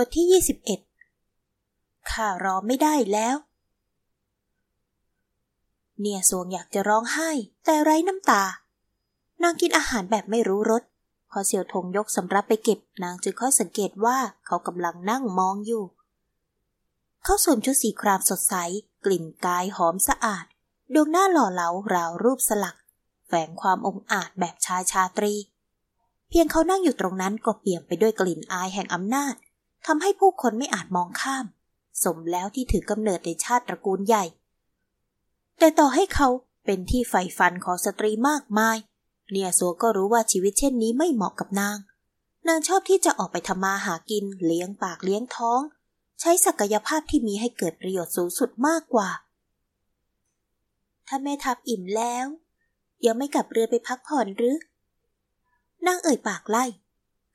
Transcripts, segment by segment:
บทที่ 21 ข้ารอไม่ได้แล้ว เนี่ยสวงอยากจะร้องไห้ แต่ไร้น้ำตา นางกินอาหารแบบไม่รู้รส พอเสี่ยวทงยกสำรับไปเก็บ นางจึงค่อยสังเกตว่าเขากำลังนั่งมองอยู่ เขาสวมชุดสีครามสดใส กลิ่นกายหอมสะอาด ดวงหน้าหล่อเหลาราวรูปสลัก แฝงความองอาจแบบชายชาตรี เพียงเขานั่งอยู่ตรงนั้นก็เปี่ยมไปด้วยกลิ่นอายแห่งอำนาจ ทำให้ผู้คนไม่อาจมองข้าม สมแล้วที่ถือกำเนิดในชาติตระกูลใหญ่ แต่ต่อให้เขาเป็นที่ใฝ่ฝันของสตรีมากมาย เนียสัวก็รู้ว่าชีวิตเช่นนี้ไม่เหมาะกับนาง นางชอบที่จะออกไปทำมาหากินเลี้ยงปากเลี้ยงท้อง ใช้ศักยภาพที่มีให้เกิดประโยชน์สูงสุดมากกว่า ถ้าแม่ทับอิ่มแล้ว ยังไม่กลับเรือไปพักผ่อนหรือนางเอ่ยปากไล่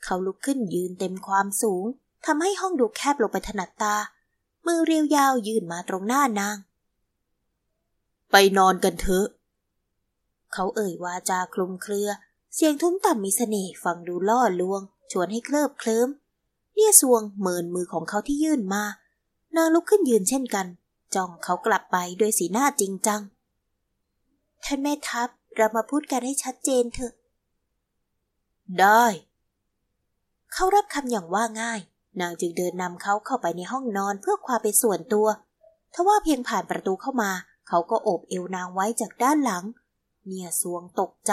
เขาลุกขึ้นยืนเต็มความสูง ทำให้ห้องดูแคบลงไปถนัดตา มือเรียวยาวยื่นมาตรงหน้านาง ไปนอนกันเถอะ เขาเอ่ยวาจาคลุมเครือ เสียงทุ้มต่ำมีเสน่ห์ฟังดูล่อลวง ชวนให้เคลิบเคลิ้มเนี่ยสวงเมินมือของเขาที่ยื่นมา นางลุกขึ้นยืนเช่นกัน จ้องเขากลับไปด้วยสีหน้าจริงจัง ท่านแม่ทัพเรามาพูดกันให้ชัดเจนเถอะ ได้ เขารับคำอย่างว่าง่าย นางจึงเดินนำเขาเข้าไปในห้องนอนเพื่อความเป็นส่วนตัวทว่าเพียงผ่านประตูเข้ามา เขาก็โอบเอวนางไว้จากด้านหลังเนียสวงตกใจ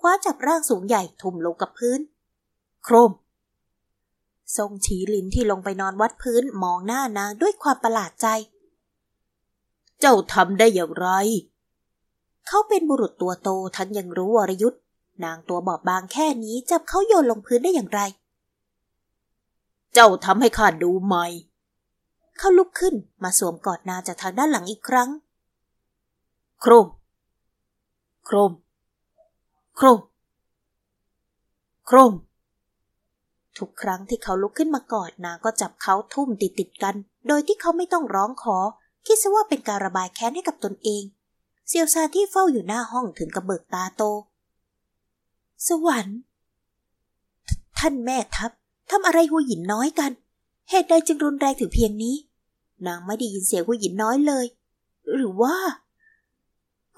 คว้าจับร่างสูงใหญ่ทุ่มลงกับพื้น โครมทรงฉีหลินที่ลงไปนอนวัดพื้นมองหน้านางด้วยความประหลาดใจ เจ้าทำได้อย่างไร เขาเป็นบุรุษตัวโตทั้งยังรู้วรยุทธ์นางตัวบอบบางแค่นี้จับเขาโยนลงพื้นได้อย่างไร เจ้าทำให้ข้าดูใหม่ เขาลุกขึ้นมาสวมกอดนาจากทางด้านหลังอีกครั้ง โครม โครม โครม โครม ทุกครั้งที่เขาลุกขึ้นมากอดนาก็จับเขาทุ่มติดติดกัน โดยที่เขาไม่ต้องร้องขอ คิดซะว่าเป็นการระบายแค้นให้กับตนเอง เซียวซาที่เฝ้าอยู่หน้าห้องถึงกับเบิกตาโต สวรรค์ ท่านแม่ทัพ ทำอะไรหูหยินน้อยกัน เหตุใดจึงรุนแรงถึงเพียงนี้ นางไม่ได้ยินเสียงหูหยินน้อยเลย หรือว่า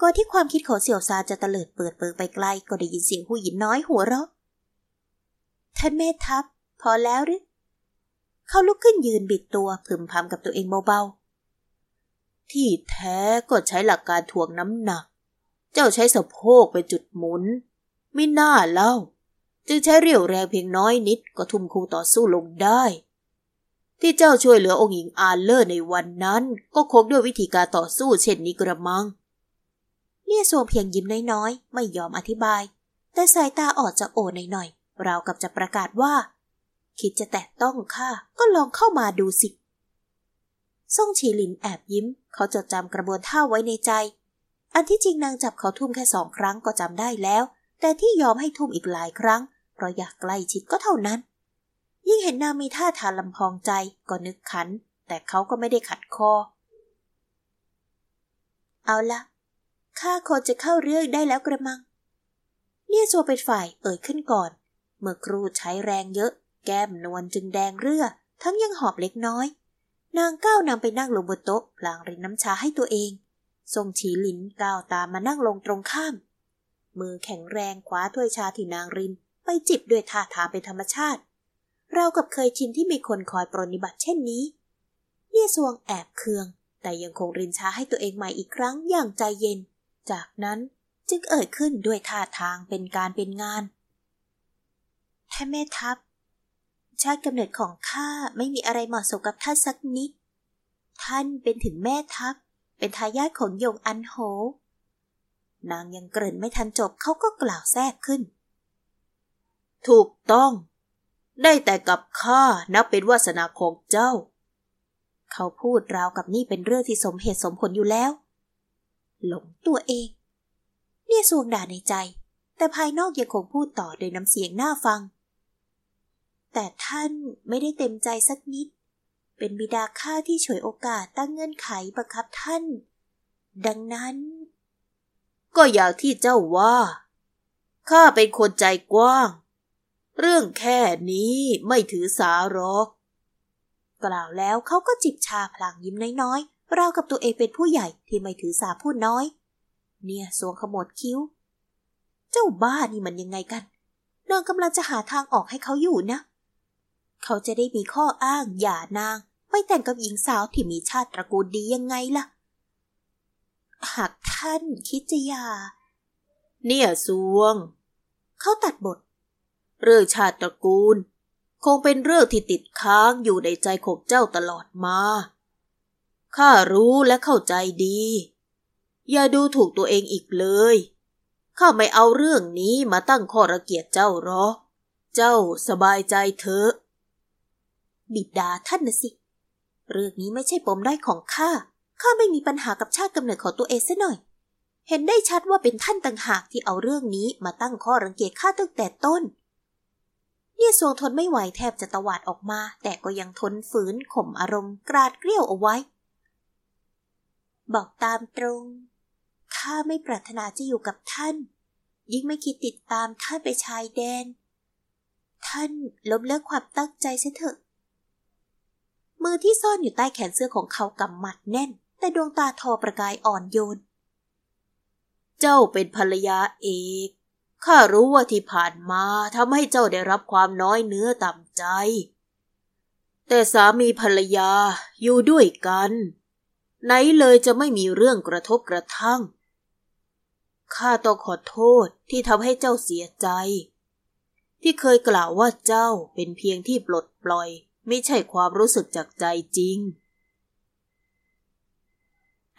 ก่อนที่ความคิดของเสี่ยวซาจะเตลิดเปิดเปิงไปไกล ก็ได้ยินเสียงหูหยินน้อยหัวเราะ ท่านแม่ทัพ พอแล้วหรือ เขาลุกขึ้นยืนบิดตัวพึมพำกับตัวเองเบาๆ ที่แท้ก็ใช้หลักการถ่วงน้ำหนัก เจ้าใช้สะโพกเป็นจุดหมุน ไม่น่าเล่า จึงใช้เรี่ยวแรงเพียงน้อยนิดก็ทุ่มคูต่อสู้ลงได้ ที่เจ้าช่วยเหลือองค์หญิงอาเลอร์ในวันนั้น ก็คงด้วยวิธีการต่อสู้เช่นนี้กระมังเนี่ยโซเพียงยิ้มน้อยๆ ไม่ยอมอธิบาย แต่สายตาออดจะโอหน่อยๆราวกับจะประกาศว่า คิดจะแตะต้องข้าก็ลองเข้ามาดูสิซ่งฉีหลินแอบยิ้ม เขาจดจำกระบวนท่าไว้ในใจ อันที่จริงนางจับเขาทุ่มแค่สองครั้งก็จำได้แล้ว แต่ที่ยอมให้ทุ่มอีกหลายครั้ง เพราะอยากใกล้ชิดก็เท่านั้น ยิ่งเห็นนางมีท่าทางลำพองใจก็นึกขัน แต่เขาก็ไม่ได้ขัดคอ เอาละข้าโคจะเข้าเรื่องได้แล้วกระมัง เนี่ยโซเป็นฝ่ายเอ่ยขึ้นก่อน เมื่อครูใช้แรงเยอะ แก้มนวลจึงแดงเรือ ทั้งยังหอบเล็กน้อย นางก้าวนำไปนั่งลงบนโต๊ะพลางรินน้ำชาให้ตัวเองทรงฉีหลินก้าวตามมานั่งลงตรงข้าม มือแข็งแรงคว้าถ้วยชาที่นางริน ไปจิบด้วยท่าทางเป็นธรรมชาติ เรากับเคยชินที่มีคนคอยปรนิบัติเช่นนี้เยี่ยสวงแอบเคือง แต่ยังคงรินชาให้ตัวเองใหม่อีกครั้งอย่างใจเย็น จากนั้นจึงเอ่ยขึ้นด้วยท่าทางเป็นการเป็นงานท่านแม่ทัพ ชาติกำเนิดของข้าไม่มีอะไรเหมาะสมกับท่านสักนิด ท่านเป็นถึงแม่ทัพ เป็นทายาทของยงอันโห นางยังเกริ่นไม่ทันจบเขาก็กล่าวแทรกขึ้น ถูกต้อง ได้แต่กับข้านับเป็นวาสนาของเจ้า เขาพูดราวกับนี่เป็นเรื่องที่สมเหตุสมผลอยู่แล้ว หลงตัวเอง เนี่ยสวงด่าในใจ แต่ภายนอกยังคงพูดต่อโดยน้ำเสียงน่าฟัง แต่ท่านไม่ได้เต็มใจสักนิด เป็นบิดาข้าที่ฉวยโอกาสตั้งเงื่อนไขบังคับท่าน ดังนั้น ก็อย่างที่เจ้าว่าข้าเป็นคนใจกว้าง เรื่องแค่นี้ไม่ถือสาหรอก กล่าวแล้วเขาก็จิบชาพลางยิ้มน้อยๆราวกับตัวเองเป็นผู้ใหญ่ที่ไม่ถือสาผู้น้อย เนี่ยสวงขมวดคิ้ว เจ้าบ้านี่มันยังไงกันนางกำลังจะหาทางออกให้เขาอยู่นะ เขาจะได้มีข้ออ้างหย่านางไปแต่งกับหญิงสาวที่มีชาติตระกูลดียังไงล่ะ หากท่านคิดจะยา เนี่ยสวง เขาตัดบท เรื่องชาติตระกูล คงเป็นเรื่องที่ติดค้างอยู่ในใจของเจ้าตลอดมา ข้ารู้และเข้าใจดี อย่าดูถูกตัวเองอีกเลย ข้าไม่เอาเรื่องนี้มาตั้งข้อระเกียดเจ้าหรอก เจ้าสบายใจเถอะ บิดาท่านนะสิ เรื่องนี้ไม่ใช่ปมด้อยของข้า ข้าไม่มีปัญหากับชาติกำเนิดของตัวเองซะหน่อยเห็นได้ชัดว่าเป็นท่านต่างหากที่เอาเรื่องนี้มาตั้งข้อรังเกียจข้าตั้งแต่ต้น เนี่ยสวงทนไม่ไหวแทบจะตวาดออกมา แต่ก็ยังทนฝืนข่มอารมณ์กราดเกลี้ยวเอาไว้ บอกตามตรงข้าไม่ปรารถนาจะอยู่กับท่าน ยิ่งไม่คิดติดตามท่านไปชายแดน ท่านล้มเลิกความตั้งใจเสียเถอะ มือที่ซ่อนอยู่ใต้แขนเสื้อของเขากำหมัดแน่น แต่ดวงตาทอประกายอ่อนโยน เจ้าเป็นภรรยาเอก ข้ารู้ว่าที่ผ่านมาทำให้เจ้าได้รับความน้อยเนื้อต่ำใจ แต่สามีภรรยาอยู่ด้วยกัน ไหนเลยจะไม่มีเรื่องกระทบกระทั่ง ข้าต้องขอโทษที่ทำให้เจ้าเสียใจ ที่เคยกล่าวว่าเจ้าเป็นเพียงที่ปลดปล่อย ไม่ใช่ความรู้สึกจากใจจริง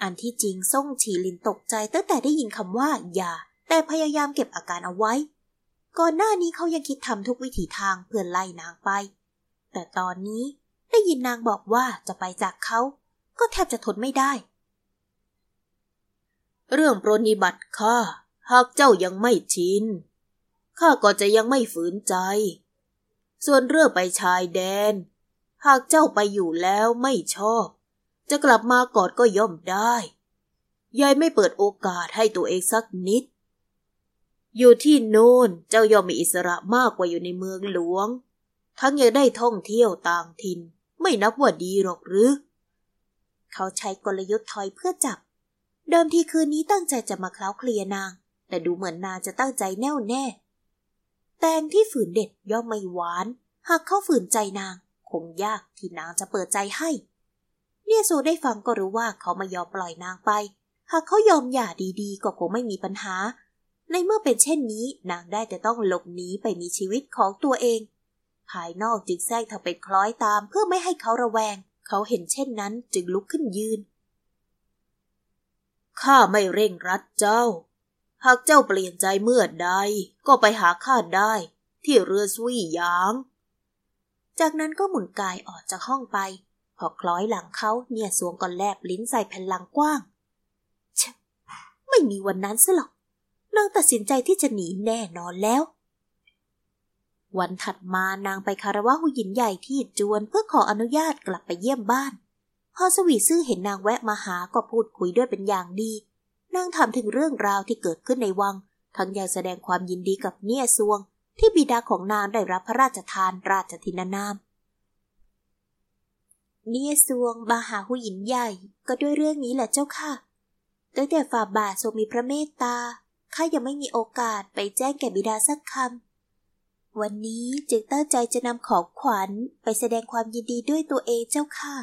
อันที่จริงส่งฉีลินตกใจตั้งแต่ได้ยินคำว่า อย่า แต่พยายามเก็บอาการเอาไว้ ก่อนหน้านี้เขายังคิดทำทุกวิถีทางเพื่อไล่นางไป แต่ตอนนี้ได้ยินนางบอกว่าจะไปจากเขา ก็แทบจะทนไม่ได้ เรื่องปรนิบัติข้าหากเจ้ายังไม่ชินข้าก็จะยังไม่ฝืนใจ ส่วนเรื่องไปชายแดน หากเจ้าไปอยู่แล้วไม่ชอบ จะกลับมากอดก็ย่อมได้ ยายไม่เปิดโอกาสให้ตัวเองสักนิด อยู่ที่โน่นเจ้าย่อมมีอิสระมากกว่าอยู่ในเมืองหลวง ทั้งยังได้ท่องเที่ยวต่างถิ่น ไม่นับว่าดีหรอกหรือ เขาใช้กลยุทธ์ถอยเพื่อจับ เดิมทีคืนนี้ตั้งใจจะมาเคล้าเคลียนาง แต่ดูเหมือนนางจะตั้งใจแน่วแน่ แตงที่ฝืนเด็ดย่อมไม่หวาน หากเขาฝืนใจนาง คงยากที่นางจะเปิดใจให้ เนี่ยโซได้ฟังก็รู้ว่าเขาไม่ยอมปล่อยนางไป หากเขายอมหย่าดีๆ ก็คงไม่มีปัญหา ในเมื่อเป็นเช่นนี้นางได้แต่ต้องหลบหนีไปมีชีวิตของตัวเอง ภายนอกจึงแทรกเธอไปคล้อยตามเพื่อไม่ให้เขาระแวง เขาเห็นเช่นนั้นจึงลุกขึ้นยืน ข้าไม่เร่งรัดเจ้า หากเจ้าเปลี่ยนใจเมื่อใด ก็ไปหาข้าได้ ที่เรือซุยยาง จากนั้นก็หมุนกายออกจากห้องไป พอคล้อยหลังเขาเนี่ยสวงก่อนแลบลิ้นใส่แผ่นหลังกว้างชไม่มีวันนั้นซะหรอก นางตัดสินใจที่จะหนีแน่นอนแล้ว วันถัดมานางไปคารวะหุยินใหญ่ที่จวนเพื่อขออนุญาตกลับไปเยี่ยมบ้าน พอสวีซื่อเห็นนางแวะมาหาก็พูดคุยด้วยเป็นอย่างดี นางถามถึงเรื่องราวที่เกิดขึ้นในวัง ทั้งยังแสดงความยินดีกับเนี่ยซวง ที่บิดาของนางได้รับพระราชทานราชทินานามเนี่ยซวงมาหาหุยินใหญ่ก็ด้วยเรื่องนี้แหละเจ้าค่ะตั้งแต่ฝ่าบาททรงมีพระเมตตา ข้ายังไม่มีโอกาสไปแจ้งแก่บิดาสักคำ วันนี้จึงตั้งใจจะนำของขวัญไปแสดงความยินดีด้วยตัวเองเจ้าค่ะ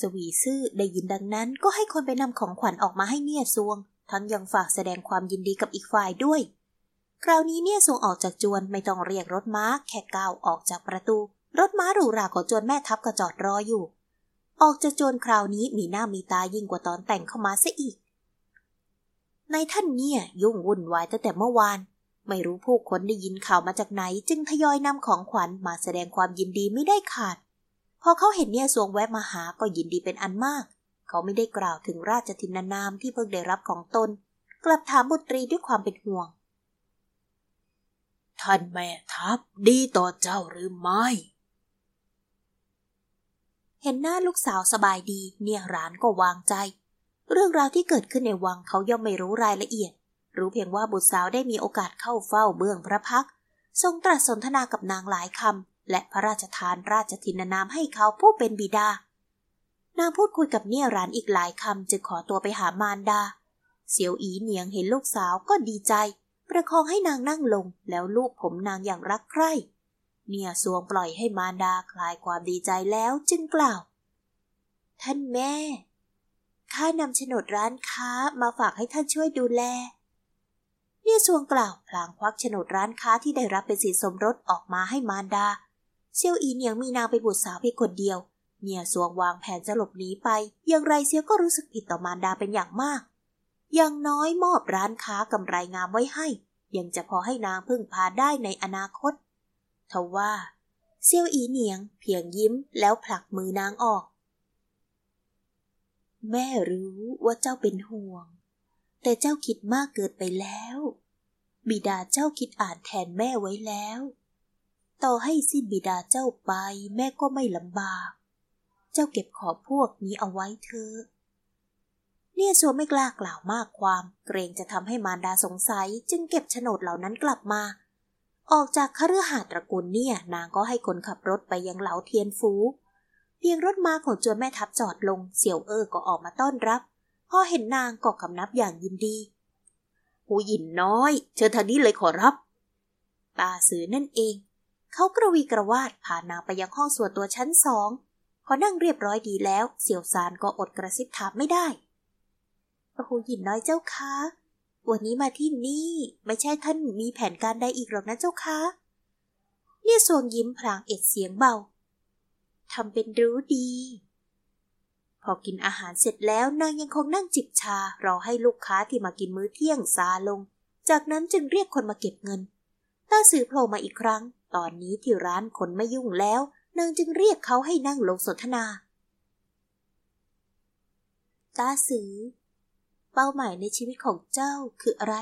สวีซื่อได้ยินดังนั้นก็ให้คนไปนำของขวัญออกมาให้เนี่ยซวง ทั้งยังฝากแสดงความยินดีกับอีกฝ่ายด้วย คราวนี้เนี่ยซวงออกจากจวนไม่ต้องเรียกรถม้าแค่ก้าวออกจากประตู รถม้าหรูหราของจวนแม่ทัพก็จอดรออยู่ ออกจากจวนคราวนี้มีหน้ามีตายิ่งกว่าตอนแต่งเข้ามาซะอีก ในท่านเนี่ยยุ่งวุ่นวายตั้งแต่เมื่อวาน ไม่รู้ผู้คนได้ยินข่าวมาจากไหน จึงทยอยนำของขวัญมาแสดงความยินดีไม่ได้ขาด พอเขาเห็นเนี่ยสวงแวะมาหาก็ยินดีเป็นอันมาก เขาไม่ได้กล่าวถึงราชทินานามที่เพิ่งได้รับของตน กลับถามบุตรีด้วยความเป็นห่วง ท่านแม่ทัพดีต่อเจ้าหรือไม่ เห็นหน้าลูกสาวสบายดี เนี่ยร้านก็วางใจ เรื่องราวที่เกิดขึ้นในวังเขาย่อมไม่รู้รายละเอียด รู้เพียงว่าบุตรสาวได้มีโอกาสเข้าเฝ้าเบื้องพระพัก ทรงตรัสสนทนากับนางหลายคำและพระราชทานราชทินนามให้เขาผู้เป็นบิดา นางพูดคุยกับเนี่ยรานอีกหลายคำจึงขอตัวไปหามารดา เสียวอีเหนียงเห็นลูกสาวก็ดีใจ ประคองให้นางนั่งลง แล้วลูบผมนางอย่างรักใคร่เนี่ยสวงปล่อยให้มารดาคลายความดีใจแล้วจึงกล่าว ท่านแม่ ข้านำโฉนดร้านค้ามาฝากให้ท่านช่วยดูแลเนี่ยสวงกล่าวพลางควักโฉนดร้านค้าที่ได้รับเป็นสินสมรสออกมาให้มารดา เซียวอีเหนียงมีนางเป็นบุตรสาวเพียงคนเดียวเนี่ยสวงวางแผนจะหลบหนีไป อย่างไรเซียวก็รู้สึกผิดต่อมารดาเป็นอย่างมาก อย่างน้อยมอบร้านค้ากำไรงามไว้ให้ ยังจะพอให้นางพึ่งพาได้ในอนาคตทว่า เซียวอีเหนียงเพียงยิ้มแล้วผลักมือนางออก แม่รู้ว่าเจ้าเป็นห่วง แต่เจ้าคิดมากเกินไปแล้ว บิดาเจ้าคิดอ่านแทนแม่ไว้แล้ว ต่อให้สิ้นบิดาเจ้าไปแม่ก็ไม่ลำบาก เจ้าเก็บขอพวกนี้เอาไว้เถอะเนี่ยซัวไม่กล้ากล่าวมากความ เกรงจะทำให้มารดาสงสัย จึงเก็บโฉนดเหล่านั้นกลับมา ออกจากคฤหาสน์ตระกูลเนี่ย นางก็ให้คนขับรถไปยังเหลาเทียนฟู พียงรถม้าของจวนแม่ทัพจอดลง เสี่ยวเอ้อก็ออกมาต้อนรับ พอเห็นนางก็คำนับอย่างยินดีผู้หญินน้อย เชิญทางนี้เลยขอรับ ตาสือนั่นเอง เขากระวีกระวาดพานางไปยังห้องส่วนตัวชั้นสองพอนั่งเรียบร้อยดีแล้ว เสี่ยวซานก็อดกระซิบถามไม่ได้โอ้โหหญินน้อยเจ้าคะวันนี้มาที่นี่ไม่ใช่ท่านมีแผนการใดอีกหรอกนะเจ้าคะ เนี่ยสวงยิ้มพลางเอ็ดเสียงเบา ทำเป็นรู้ดี พอกินอาหารเสร็จแล้วนางยังคงนั่งจิบชารอให้ลูกค้าที่มากินมื้อเที่ยงซาลง จากนั้นจึงเรียกคนมาเก็บเงินตาสือโผล่มาอีกครั้ง ตอนนี้ที่ร้านคนไม่ยุ่งแล้ว นางจึงเรียกเขาให้นั่งลงสนทนา ตาสือ เป้าหมายในชีวิตของเจ้าคืออะไร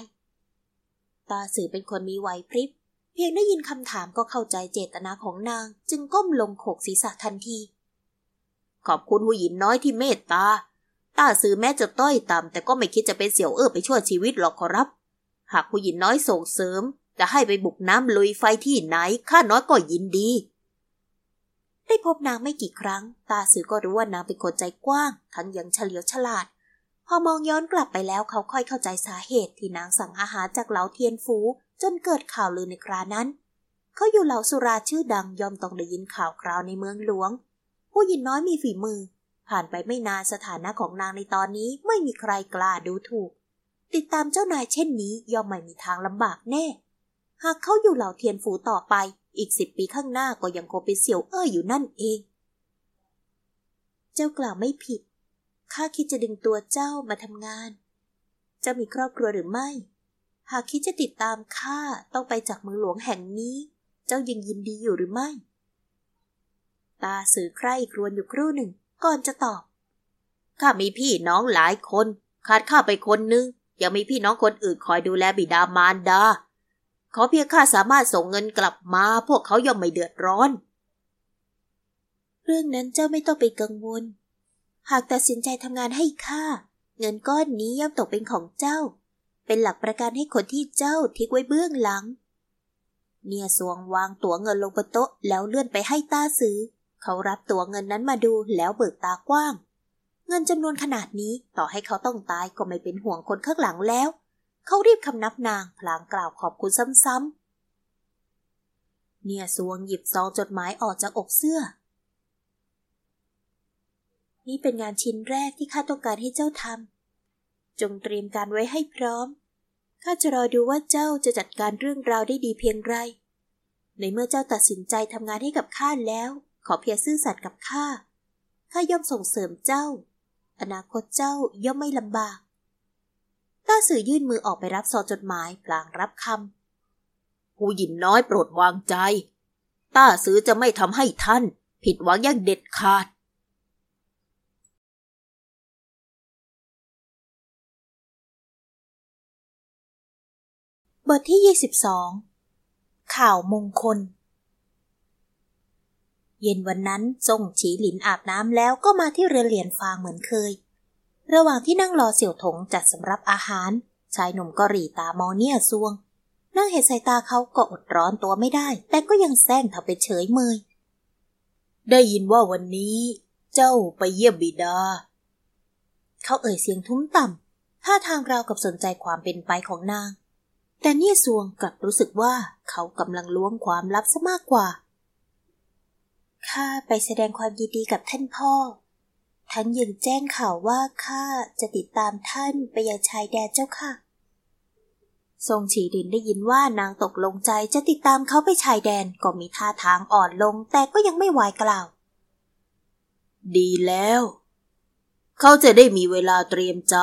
ตาสือเป็นคนมีไหวพริบ เพียงได้ยินคำถามก็เข้าใจเจตนาของนาง จึงก้มลงโขกศีรษะทันที ขอบคุณผู้หญิงน้อยที่เมตตาต้าซื้อแม้จะต้อยต่ำแต่ก็ไม่คิดจะเป็นเสี่ยวเอ้อไปช่วยชีวิตหรอกขอรับ หากผู้หญิงน้อยส่งเสริม จะให้ไปบุกน้ำลุยไฟที่ไหนข้าน้อยก็ยินดี ได้พบนางไม่กี่ครั้ง ตาสือก็รู้ว่านางเป็นคนใจกว้าง ทั้งยังเฉลียวฉลาด พอมองย้อนกลับไปแล้วเขาค่อยเข้าใจสาเหตุที่นางสั่งอาหารจากเหลาเทียนฟู จนเกิดข่าวลือในครานั้น เขาอยู่เหล่าสุราชื่อดังยอมต้องได้ยินข่าวคราวในเมืองหลวง ผู้หญิงน้อยมีฝีมือ ผ่านไปไม่นานสถานะของนางในตอนนี้ไม่มีใครกล้าดูถูก ติดตามเจ้านายเช่นนี้ย่อมไม่มีทางลำบากแน่ หากเขาอยู่เหล่าเทียนฟูต่อไป อีกสิบปีข้างหน้าก็ยังคงเป็นเสี่ยวเอ้ยอยู่นั่นเอง เจ้ากล่าวไม่ผิดข้าคิดจะดึงตัวเจ้ามาทำงาน เจ้ามีครอบครัวหรือไม่ หากคิดจะติดตามข้าต้องไปจากเมืองหลวงแห่งนี้ เจ้ายังยินดีอยู่หรือไม่ ตาสือใคร่ครวญอยู่ครู่หนึ่ง ก่อนจะตอบ ข้ามีพี่น้องหลายคน ขาดข้าไปคนนึง ยังมีพี่น้องคนอื่นคอยดูแลบิดามารดา ขอเพียงข้าสามารถส่งเงินกลับมา พวกเขาย่อมไม่เดือดร้อน เรื่องนั้นเจ้าไม่ต้องไปกังวล หากตัดสินใจทำงานให้ข้า เงินก้อนนี้ย่อมตกเป็นของเจ้า เป็นหลักประกันให้คนที่เจ้าทิ้งไว้เบื้องหลังเนี่ยสวงวางตั๋วเงินลงบนโต๊ะแล้วเลื่อนไปให้ต้าซื้อ เขารับตั๋วเงินนั้นมาดูแล้วเบิกตากว้าง เงินจำนวนขนาดนี้ต่อให้เขาต้องตายก็ไม่เป็นห่วงคนข้างหลังแล้ว เขารีบคำนับนางพลางกล่าวขอบคุณซ้ำๆเนี่ยสวงหยิบซองจดหมายออกจากอกเสื้อ นี่เป็นงานชิ้นแรกที่ข้าต้องการให้เจ้าทำ จงเตรียมการไว้ให้พร้อม ข้าจะรอดูว่าเจ้าจะจัดการเรื่องราวได้ดีเพียงไร ในเมื่อเจ้าตัดสินใจทำงานให้กับข้าแล้ว ขอเพียงซื่อสัตย์กับข้า ข้าย่อมส่งเสริมเจ้า อนาคตเจ้าย่อมไม่ลำบาก ต้าสื่อยื่นมือออกไปรับซองจดหมายพลางรับคำ ผู้หญิงน้อยโปรดวางใจ ต้าซื้อจะไม่ทำให้ท่าน ผิดหวังอย่างเด็ดขาด บทที่ 22 ข่าวมงคล เย็นวันนั้นจงฉีหลินอาบน้ำแล้วก็มาที่เรือเหรียญฟางเหมือนเคย ระหว่างที่นั่งรอเสี่ยวถงจัดสำรับอาหาร ชายหนุ่มก็หรี่ตามองเนี่ยซวงนางเห็นสายตาเขาก็อดร้อนตัวไม่ได้ แต่ก็ยังแซงทำเป็นเฉยเมย ได้ยินว่าวันนี้ เจ้าไปเยี่ยมบิดา เขาเอ่ยเสียงทุ้มต่ำท่าทางราวกับสนใจความเป็นไปของนาง แต่เนี่ยสวงกลับรู้สึกว่าเขากำลังล้วงความลับซะมากกว่า ข้าไปแสดงความยินดีกับท่านพ่อ ท่านยังแจ้งข่าวว่าข้าจะติดตามท่านไปยังชายแดนเจ้าค่ะ ทรงฉีดินได้ยินว่านางตกลงใจจะติดตามเขาไปชายแดนก็มีท่าทางอ่อนลงแต่ก็ยังไม่วายกล่าว ดีแล้ว เขาจะได้มีเวลาเตรียมใจ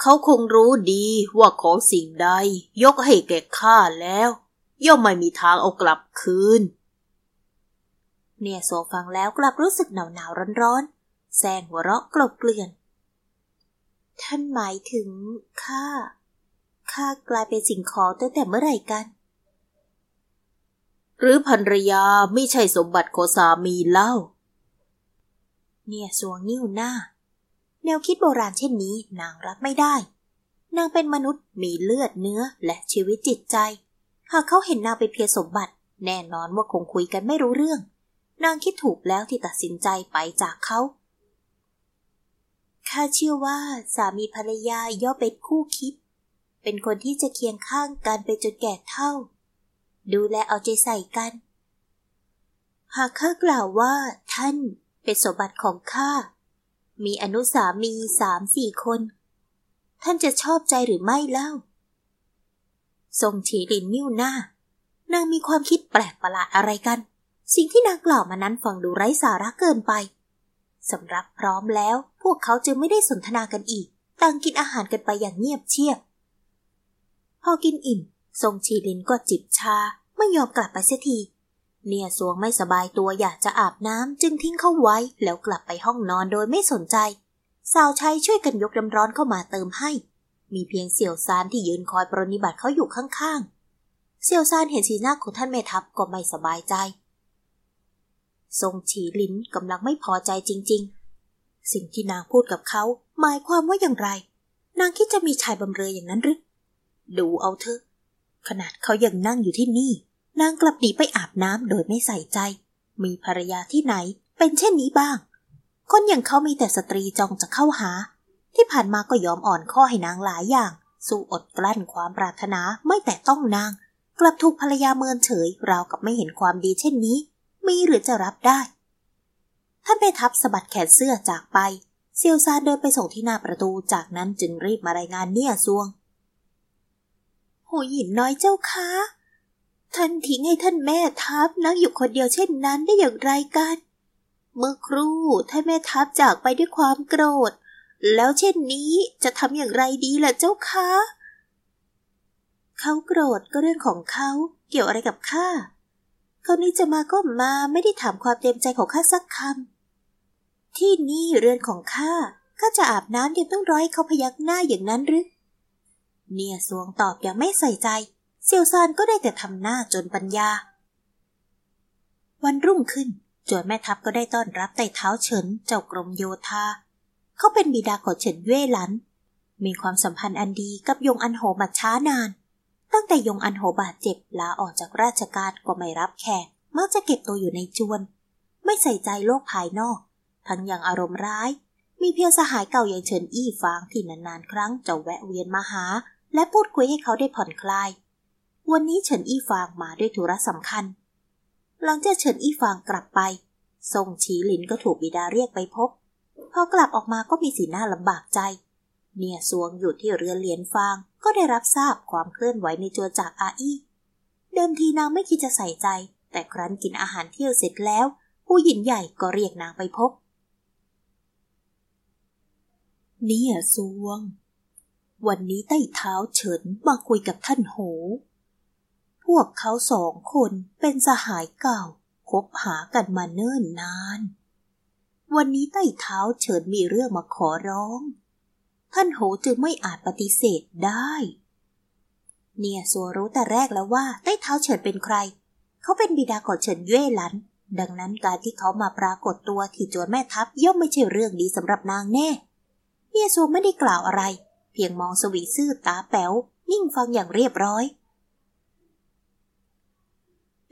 เขาคงรู้ดีว่าของสิ่งใด ยกให้แก่ข้าแล้ว ย่อมไม่มีทางเอากลับคืน เนี่ยโซฟังแล้วกลับรู้สึกหนาวหนาวร้อนร้อนแซงหัวเราะกลบเกลื่อน ท่านหมายถึงข้าข้ากลายเป็นสิ่งของตั้งแต่เมื่อไหร่กัน หรือภรรยาไม่ใช่สมบัติของสามีเล่า เนี่ยสวงนิ้วหน้า แนวคิดโบราณเช่นนี้นางรับไม่ได้ นางเป็นมนุษย์มีเลือดเนื้อและชีวิตจิตใจ หากเขาเห็นนางเป็นเพียงสมบัติ แน่นอนว่าคงคุยกันไม่รู้เรื่อง นางคิดถูกแล้วที่ตัดสินใจไปจากเขาข้าเชื่อว่าสามีภรรยาย่อมเป็นคู่คิด เป็นคนที่จะเคียงข้างกันไปจนแก่เท่า ดูแลเอาใจใส่กัน หากข้ากล่าวว่าท่านเป็นสมบัติของข้า มีอนุสามีสามสี่คน ท่านจะชอบใจหรือไม่เล่า ทรงฉีลินนิ้วหน้า นางมีความคิดแปลกประหลาดอะไรกัน สิ่งที่นางกล่าวมานั้นฟังดูไร้สาระเกินไปสำรับพร้อมแล้ว พวกเขาจึงไม่ได้สนทนากันอีก ต่างกินอาหารกันไปอย่างเงียบเชียบ พอกินอิ่ม ทรงฉีลินก็จิบชาไม่ยอมกลับไปเสียที เนี่ยสวงไม่สบายตัวอยากจะอาบน้ำจึงทิ้งเขาไว้ แล้วกลับไปห้องนอนโดยไม่สนใจ สาวใช้ช่วยกันยกน้ำร้อนเข้ามาเติมให้ มีเพียงเสี่ยวซานที่ยืนคอยปรนิบัติเขาอยู่ข้างๆ เสี่ยวซานเห็นสีหน้าของท่านแม่ทัพก็ไม่สบายใจ ทรงฉีลินกำลังไม่พอใจจริงๆ สิ่งที่นางพูดกับเขาหมายความว่าอย่างไร นางคิดจะมีชายบำเรออย่างนั้นหรือดูเอาเถอะขนาดเขายังนั่งอยู่ที่นี่ นางกลับหนีไปอาบน้ำโดยไม่ใส่ใจ มีภรรยาที่ไหนเป็นเช่นนี้บ้าง คนอย่างเขามีแต่สตรีจองจะเข้าหา ที่ผ่านมาก็ยอมอ่อนข้อให้นางหลายอย่าง สู้อดกลั้นความปรารถนาไม่แต่ต้องนาง กลับถูกภรรยาเมินเฉย ราวกับไม่เห็นความดีเช่นนี้ มีหรือจะรับได้ ท่านแม่ทัพสะบัดแขนเสื้อจากไป เซียวซานเดินไปส่งที่หน้าประตู จากนั้นจึงรีบมารายงานเนี่ยซวง โหหยินน้อยเจ้าคะ ท่านทิ้งให้ท่านแม่ทัพนั่งอยู่คนเดียวเช่นนั้นได้อย่างไรกัน เมื่อครู่ท่านแม่ทัพจากไปด้วยความโกรธ แล้วเช่นนี้จะทำอย่างไรดีล่ะเจ้าคะเขาโกรธก็เรื่องของเขาเกี่ยวอะไรกับข้าเขานี้จะมาก็มาไม่ได้ถามความเต็มใจของข้าสักคำที่นี่เรือนของข้าข้าจะอาบน้ำยังต้องร้อยเขาพยักหน้าอย่างนั้นหรือเนี่ยสวงตอบอย่างไม่ใส่ใจ เซียวซานก็ได้แต่ทำหน้าจนปัญญา วันรุ่งขึ้นจวนแม่ทัพก็ได้ต้อนรับไต่เท้าเฉินเจ้ากรมโยธา เขาเป็นบิดาของเฉินเว่หลัน มีความสัมพันธ์อันดีกับยงอันโหมาช้านาน ตั้งแต่ยงอันโหบาดเจ็บลาออกจากราชการก็ไม่รับแขกมักจะเก็บตัวอยู่ในจวน ไม่ใส่ใจโลกภายนอก ทั้งยังอารมณ์ร้าย มีเพียงสหายเก่าอย่างเฉินอี้ฟางที่นานๆครั้งจะแวะเวียนมาหา และพูดคุยให้เขาได้ผ่อนคลาย วันนี้เฉินอี้ฟางมาด้วยธุระสำคัญ หลังจากเฉินอี้ฟางกลับไปทรงฉีหลินก็ถูกบิดาเรียกไปพบ พอกลับออกมาก็มีสีหน้าลำบากใจ เนี่ยสวงอยู่ที่เรือนเหรียญฟางก็ได้รับทราบความเคลื่อนไหวในจัวจากอาอี้ เดิมทีนางไม่คิดจะใส่ใจ แต่ครั้นกินอาหารเที่ยวเสร็จแล้ว ผู้หญิงใหญ่ก็เรียกนางไปพบ เนี่ยสวง วันนี้ใต้เท้าเฉินมาคุยกับท่านโห พวกเขาสองคนเป็นสหายเก่า คบหากันมาเนิ่นนาน วันนี้ใต้เท้าเฉินมีเรื่องมาขอร้อง ท่านโหจึงไม่อาจปฏิเสธได้ เนี่ยสัวรู้แต่แรกแล้วว่าใต้เท้าเฉินเป็นใคร เขาเป็นบิดาของเฉินเย่หลัน ดังนั้นการที่เขามาปรากฏตัวที่จวนแม่ทัพย่อมไม่ใช่เรื่องดีสำหรับนางแน่ เนี่ยสัวไม่ได้กล่าวอะไร เพียงมองสวีซื่อตาแป๋วนิ่งฟังอย่างเรียบร้อย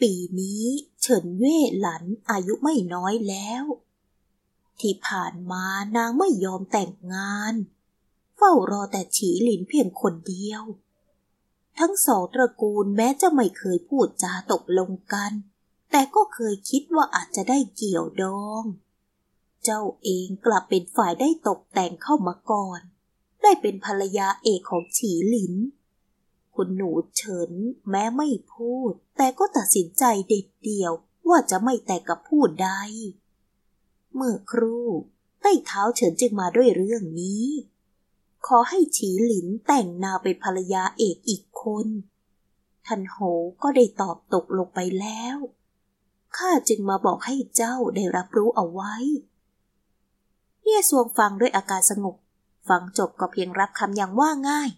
ปีนี้เฉินเว่หลันอายุไม่น้อยแล้ว ที่ผ่านมานางไม่ยอมแต่งงาน เฝ้ารอแต่ฉีหลินเพียงคนเดียว ทั้งสองตระกูลแม้จะไม่เคยพูดจาตกลงกัน แต่ก็เคยคิดว่าอาจจะได้เกี่ยวดอง เจ้าเองกลับเป็นฝ่ายได้ตกแต่งเข้ามาก่อน ได้เป็นภรรยาเอกของฉีหลิน คุณหนูเฉินแม้ไม่พูด แต่ก็ตัดสินใจเด็ดเดี่ยวว่าจะไม่แต่กับผู้ใด เมื่อครู่ใต้เท้าเฉินจึงมาด้วยเรื่องนี้ ขอให้ฉีหลินแต่งนาเป็นภรรยาเอกอีกคนทันโหก็ได้ตอบตกลงไปแล้ว ข้าจึงมาบอกให้เจ้าได้รับรู้เอาไว้ เนี่ยสวงฟังด้วยอาการสงบ ฟังจบก็เพียงรับคำอย่างว่าง่าย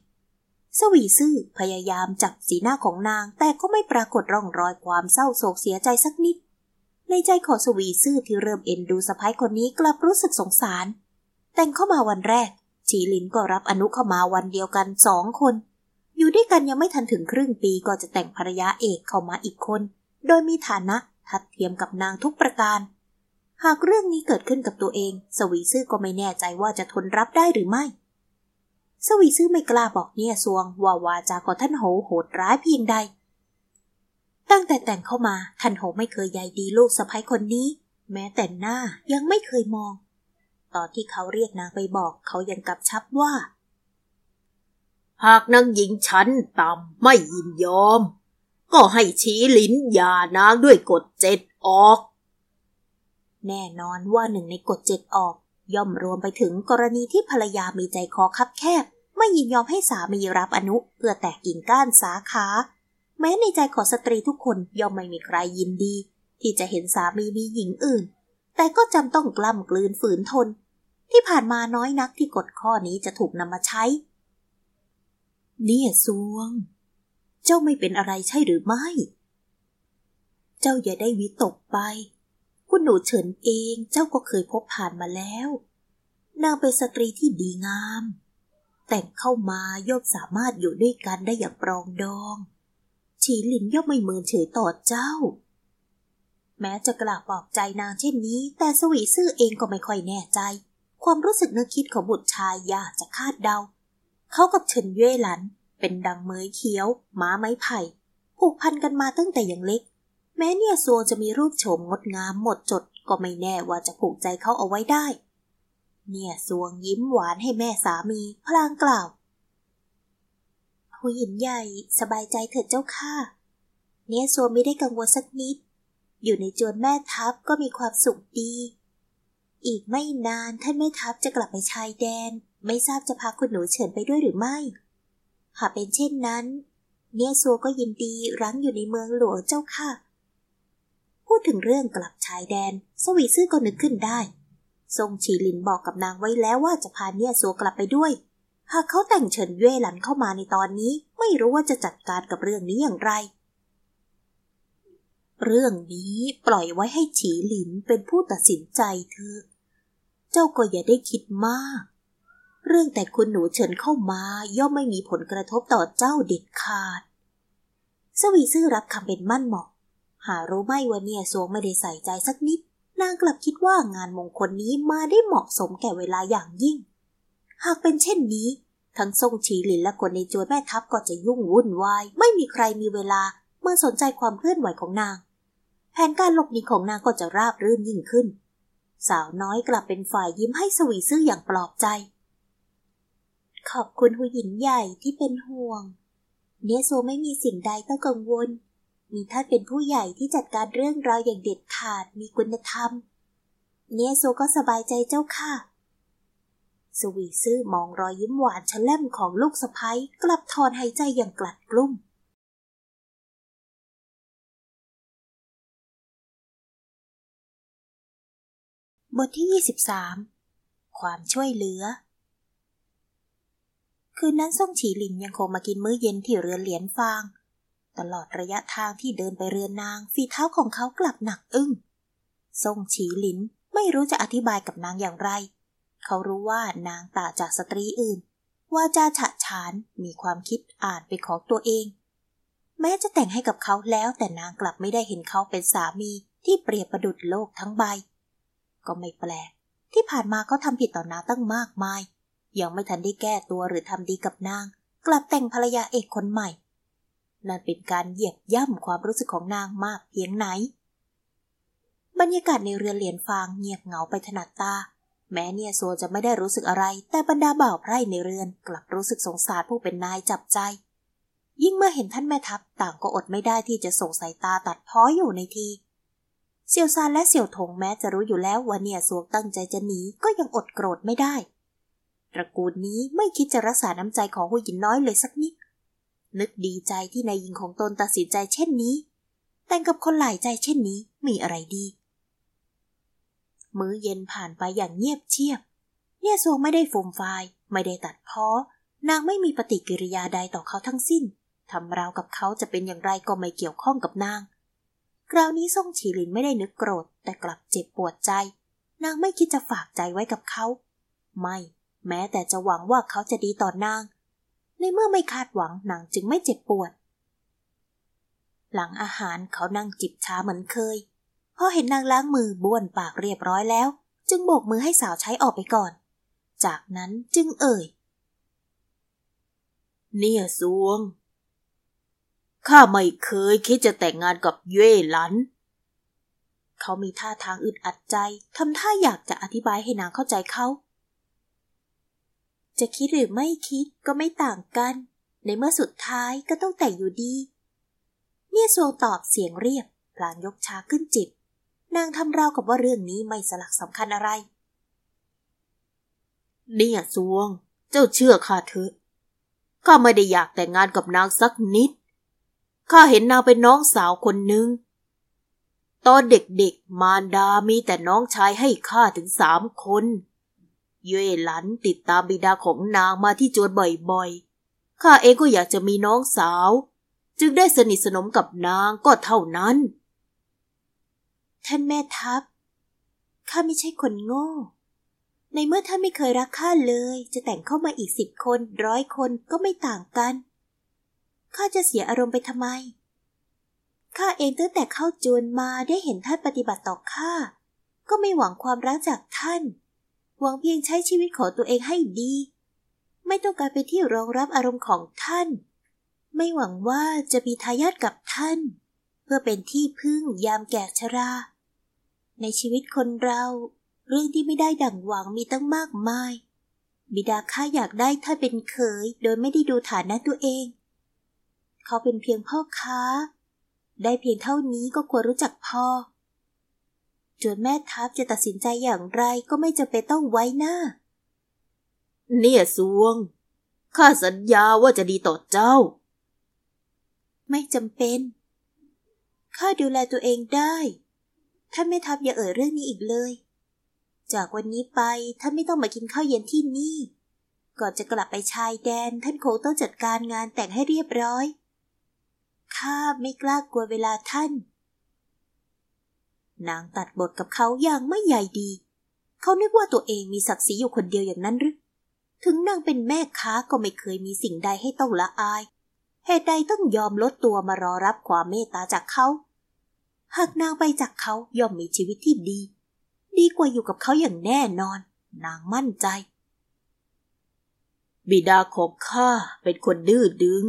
สวีซื่อพยายามจับสีหน้าของนาง แต่ก็ไม่ปรากฏร่องรอยความเศร้าโศกเสียใจสักนิด ในใจของสวีซื่อที่เริ่มเอ็นดูสะพ้ายคนนี้กลับรู้สึกสงสาร แต่งเข้ามาวันแรก ชีลินก็รับอนุเข้ามาวันเดียวกันสองคน อยู่ด้วยกันยังไม่ทันถึงครึ่งปีก็จะแต่งภรรยาเอกเข้ามาอีกคน โดยมีฐานะทัดเทียมกับนางทุกประการ หากเรื่องนี้เกิดขึ้นกับตัวเอง สวีซื่อก็ไม่แน่ใจว่าจะทนรับได้หรือไม่ สวีซื่อไม่กล้าบอกเนี่ยสวงว่าวาจาของท่านโหโหดร้ายเพียงใด ตั้งแต่แต่งเข้ามาท่านโหไม่เคยใยดีลูกสะพ้ยคนนี้ แม้แต่หน้ายังไม่เคยมอง ตอนที่เขาเรียกนางไปบอกเขายังกับชับว่า หากนางหญิงชั้นต่ำไม่ยินยอม ก็ให้ชี้ลิ้นยานางด้วยกฎเจ็ดออก แน่นอนว่าหนึ่งในกฎเจ็ดออกย่อมรวมไปถึงกรณีที่ภรรยามีใจคอคับแคบ ไม่ยินยอมให้สามีรับอนุเพื่อแตกกิ่งก้านสาขา แม้ในใจของสตรีทุกคนย่อมไม่มีใครยินดี ที่จะเห็นสามีมีหญิงอื่น แต่ก็จำต้องกล้ำกลืนฝืนทน ที่ผ่านมาน้อยนักที่กฎข้อนี้จะถูกนำมาใช้ เนี่ยซวง เจ้าไม่เป็นอะไรใช่หรือไม่ เจ้าอย่าได้วิตกไป คุณหนูเฉินเองเจ้าก็เคยพบผ่านมาแล้ว นางเป็นสตรีที่ดีงาม แต่งเข้ามาย่อมสามารถอยู่ด้วยกันได้อย่างปรองดอง ฉีหลินย่อมไม่เมินเฉยต่อเจ้า แม้จะกล่าวปลอบใจนางเช่นนี้ แต่สวีซื่อเองก็ไม่ค่อยแน่ใจ ความรู้สึกนึกคิดของบุตรชายยากจะคาดเดา เขากับเฉินเย่หลัน เป็นดังเมยเขียว ม้าไม้ไผ่ผูกพันกันมาตั้งแต่ยังเล็ก แม้เนี่ยซัวจะมีรูปโฉมงดงามหมดจดก็ไม่แน่ว่าจะผูกใจเขาเอาไว้ได้ เนี่ยซวงยิ้มหวานให้แม่สามี พลางกล่าวผู้หญิงใหญ่สบายใจเถิดเจ้าค่ะ เนี่ยซัวไม่ได้กังวลสักนิด อยู่ในจวนแม่ทัพก็มีความสุขดี อีกไม่นานท่านแม่ทัพจะกลับไปชายแดน ไม่ทราบจะพาคุณหนูเฉินไปด้วยหรือไม่ หากเป็นเช่นนั้น เนี่ยซัวก็ยินดีรั้งอยู่ในเมืองหลวงเจ้าค่ะ พูดถึงเรื่องกลับชายแดน สวีซื่อก็นึกขึ้นได้ ทรงฉีลินบอกกับนางไว้แล้วว่าจะพาเนี่ยสัวกลับไปด้วย หากเขาแต่งเฉินเย่หลันเข้ามาในตอนนี้ ไม่รู้ว่าจะจัดการกับเรื่องนี้อย่างไร เรื่องนี้ปล่อยไว้ให้ฉีหลินเป็นผู้ตัดสินใจเถอะเจ้าก็อย่าได้คิดมาก เรื่องแต่คุณหนูเฉินเข้ามาย่อมไม่มีผลกระทบต่อเจ้าเด็ดขาด สวีซื่อรับคำเป็นมั่นเหมาะ หารู้ไหมว่าเนี่ยสวงไม่ได้ใส่ใจสักนิด นางกลับคิดว่างานมงคลนี้มาได้เหมาะสมแก่เวลาอย่างยิ่ง หากเป็นเช่นนี้ ทั้งทรงฉีหลินและคนในจวนแม่ทัพก็จะยุ่งวุ่นวาย ไม่มีใครมีเวลามื่อสนใจความเคลื่อนไหวของนาง แผนการหลบหนีของนางก็จะราบรื่นยิ่งขึ้น สาวน้อยกลับเป็นฝ่ายยิ้มให้สวีซื่ออย่างปลอบใจ ขอบคุณหูหญิงใหญ่ที่เป็นห่วง เนโซไม่มีสิ่งใดต้องกังวล มีท่านเป็นผู้ใหญ่ที่จัดการเรื่องราวอย่างเด็ดขาดมีคุณธรรม เนโซก็สบายใจเจ้าค่ะ สวีซื่อมองรอยยิ้มหวานฉล่มของลูกสะพ้ยกลับถอนหายใจอย่างกลัดกลุ้มบทที่ 23 ความช่วยเหลือ คืนนั้นซ่งฉีหลินยังคงมากินมื้อเย็นที่เรือนเหรียญฟาง ตลอดระยะทางที่เดินไปเรือนนาง ฝีเท้าของเขากลับหนักอึ้งทรงฉีหลินไม่รู้จะอธิบายกับนางอย่างไร เขารู้ว่านางต่างจากสตรีอื่น ว่าจาฉะฉานมีความคิดอ่านเป็นของตัวเอง แม้จะแต่งให้กับเขาแล้วแต่นางกลับไม่ได้เห็นเขาเป็นสามีที่เปรียบประดุจโลกทั้งใบ ก็ไม่แปลก ที่ผ่านมาเขาทำผิดต่อนางตั้งมากมาย ยังไม่ทันได้แก้ตัวหรือทำดีกับนาง กลับแต่งภรรยาเอกคนใหม่ นั่นเป็นการเหยียบย่ำความรู้สึกของนางมากเพียงไหน บรรยากาศในเรือนเหรียญฟางเงียบเหงาไปถนัดตา แม้เนี่ยโซจะไม่ได้รู้สึกอะไร แต่บรรดาบ่าวไพร่ในเรือนกลับรู้สึกสงสารผู้เป็นนายจับใจ ยิ่งเมื่อเห็นท่านแม่ทัพต่างก็อดไม่ได้ที่จะส่งสายตาตัดพ้ออยู่ในทีเซียวซานและเสี่ยวถงแม้จะรู้อยู่แล้วว่าเนี่ยสวงตั้งใจจะหนีก็ยังอดโกรธไม่ได้ ตระกูลนี้ไม่คิดจะรักษาน้ำใจของผู้หญิงน้อยเลยสักนิด นึกดีใจที่นายหญิงของตนตัดสินใจเช่นนี้ แต่งกับคนหลายใจเช่นนี้มีอะไรดี มื้อเย็นผ่านไปอย่างเงียบเชียบ เนี่ยสวงไม่ได้ฟูมฟายไม่ได้ตัดพ้อนางไม่มีปฏิกิริยาใดต่อเขาทั้งสิ้นทำราวกับเขาจะเป็นอย่างไรก็ไม่เกี่ยวข้องกับนาง คราวนี้ซ่งฉีหลินไม่ได้นึกโกรธ แต่กลับเจ็บปวดใจ นางไม่คิดจะฝากใจไว้กับเขา ไม่ แม้แต่จะหวังว่าเขาจะดีต่อนาง ในเมื่อไม่คาดหวังนางจึงไม่เจ็บปวด หลังอาหารเขานั่งจิบชาเหมือนเคย พอเห็นนางล้างมือบ้วนปากเรียบร้อยแล้ว จึงโบกมือให้สาวใช้ออกไปก่อน จากนั้นจึงเอ่ย เนี่ยสวง ข้าไม่เคยคิดจะแต่งงานกับเย่หลัน เขามีท่าทางอึดอัดใจทำท่าอยากจะอธิบายให้นางเข้าใจเขา จะคิดหรือไม่คิดก็ไม่ต่างกัน ในเมื่อสุดท้ายก็ต้องแต่งอยู่ดี เนี่ยสวงตอบเสียงเรียบพลางยกชาขึ้นจิบ นางทำราวกับว่าเรื่องนี้ไม่สลักสำคัญอะไร เนี่ยสวง เจ้าเชื่อข้าเถอะข้าไม่ได้อยากแต่งงานกับนางสักนิด ข้าเห็นนางเป็นน้องสาวคนหนึ่งตอนเด็กๆ มารดามีแต่น้องชายให้ข้าถึงสามคน เย่หลันติดตามบิดาของนางมาที่จวนบ่อยๆ ข้าเองก็อยากจะมีน้องสาว จึงได้สนิทสนมกับนางก็เท่านั้น ท่านแม่ทัพ ข้าไม่ใช่คนโง่ ในเมื่อท่านไม่เคยรักข้าเลย จะแต่งเข้ามาอีกสิบคนร้อยคนก็ไม่ต่างกัน ข้าจะเสียอารมณ์ไปทำไม ข้าเองตั้งแต่เข้าจวนมาได้เห็นท่านปฏิบัติต่อข้า ก็ไม่หวังความรักจากท่าน หวังเพียงใช้ชีวิตของตัวเองให้ดี ไม่ต้องการไปที่รองรับอารมณ์ของท่าน ไม่หวังว่าจะมีทายาทกับท่าน เพื่อเป็นที่พึ่งยามแก่ชรา ในชีวิตคนเราเรื่องที่ไม่ได้ดั่งหวังมีตั้งมากมาย บิดาข้าอยากได้ท่านเป็นเขยโดยไม่ได้ดูฐานะตัวเอง เขาเป็นเพียงพ่อค้า ได้เพียงเท่านี้ก็ควรรู้จักพอ จนแม่ทัพจะตัดสินใจอย่างไรก็ไม่จะเป็นต้องไว้หน้า เนี่ยสวง ข้าสัญญาว่าจะดีต่อเจ้า ไม่จำเป็น ข้าดูแลตัวเองได้ ท่านแม่ทัพอย่าเอ่ยเรื่องนี้อีกเลย จากวันนี้ไปท่านไม่ต้องมากินข้าวเย็นที่นี่ ก่อนจะกลับไปชายแดนท่านคงต้องจัดการงานแต่งให้เรียบร้อย ข้าไม่กล้ากลัวเวลาท่าน นางตัดบทกับเขาอย่างไม่ใหญ่ดี เขานึกว่าตัวเองมีศักดิ์ศรีอยู่คนเดียวอย่างนั้นหรือ ถึงนางเป็นแม่ค้าก็ไม่เคยมีสิ่งใดให้ต้องละอาย เหตุใดต้องยอมลดตัวมารอรับความเมตตาจากเขา หากนางไปจากเขาย่อมมีชีวิตที่ดี ดีกว่าอยู่กับเขาอย่างแน่นอน นางมั่นใจ บิดาของข้าเป็นคนดื้อดึง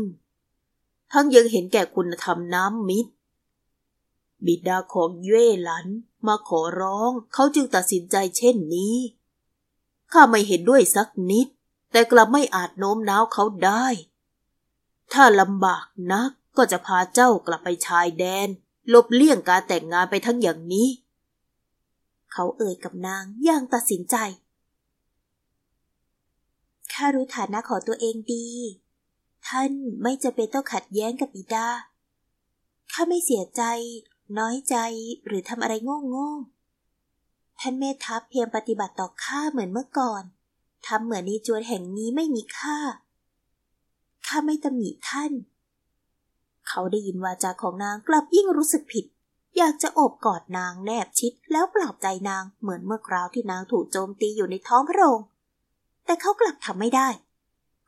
ทั้งยังเห็นแก่คุณธรรมน้ำมิตร บิดาของเย่หลันมาขอร้องเขาจึงตัดสินใจเช่นนี้ ข้าไม่เห็นด้วยสักนิด แต่กลับไม่อาจโน้มน้าวเขาได้ ถ้าลำบากนักก็จะพาเจ้ากลับไปชายแดนลบเลี่ยงการแต่งงานไปทั้งอย่างนี้ เขาเอ่ยกับนางอย่างตัดสินใจ ข้ารู้ฐานะของตัวเองดี ท่านไม่จะเป็นต้องขัดแย้งกับบิดา ข้าไม่เสียใจ น้อยใจหรือทำอะไรโง่โง่ท่านแม่ทัพเพียงปฏิบัติต่อข้าเหมือนเมื่อก่อนทำเหมือนในจวนแห่งนี้ไม่มีค่า ข้าไม่ตำหนิท่าน เขาได้ยินวาจาของนางกลับยิ่งรู้สึกผิด อยากจะโอบกอดนางแนบชิดแล้วปลอบใจนางเหมือนเมื่อคราวที่นางถูกโจมตีอยู่ในท้องพระโรงแต่เขากลับทำไม่ได้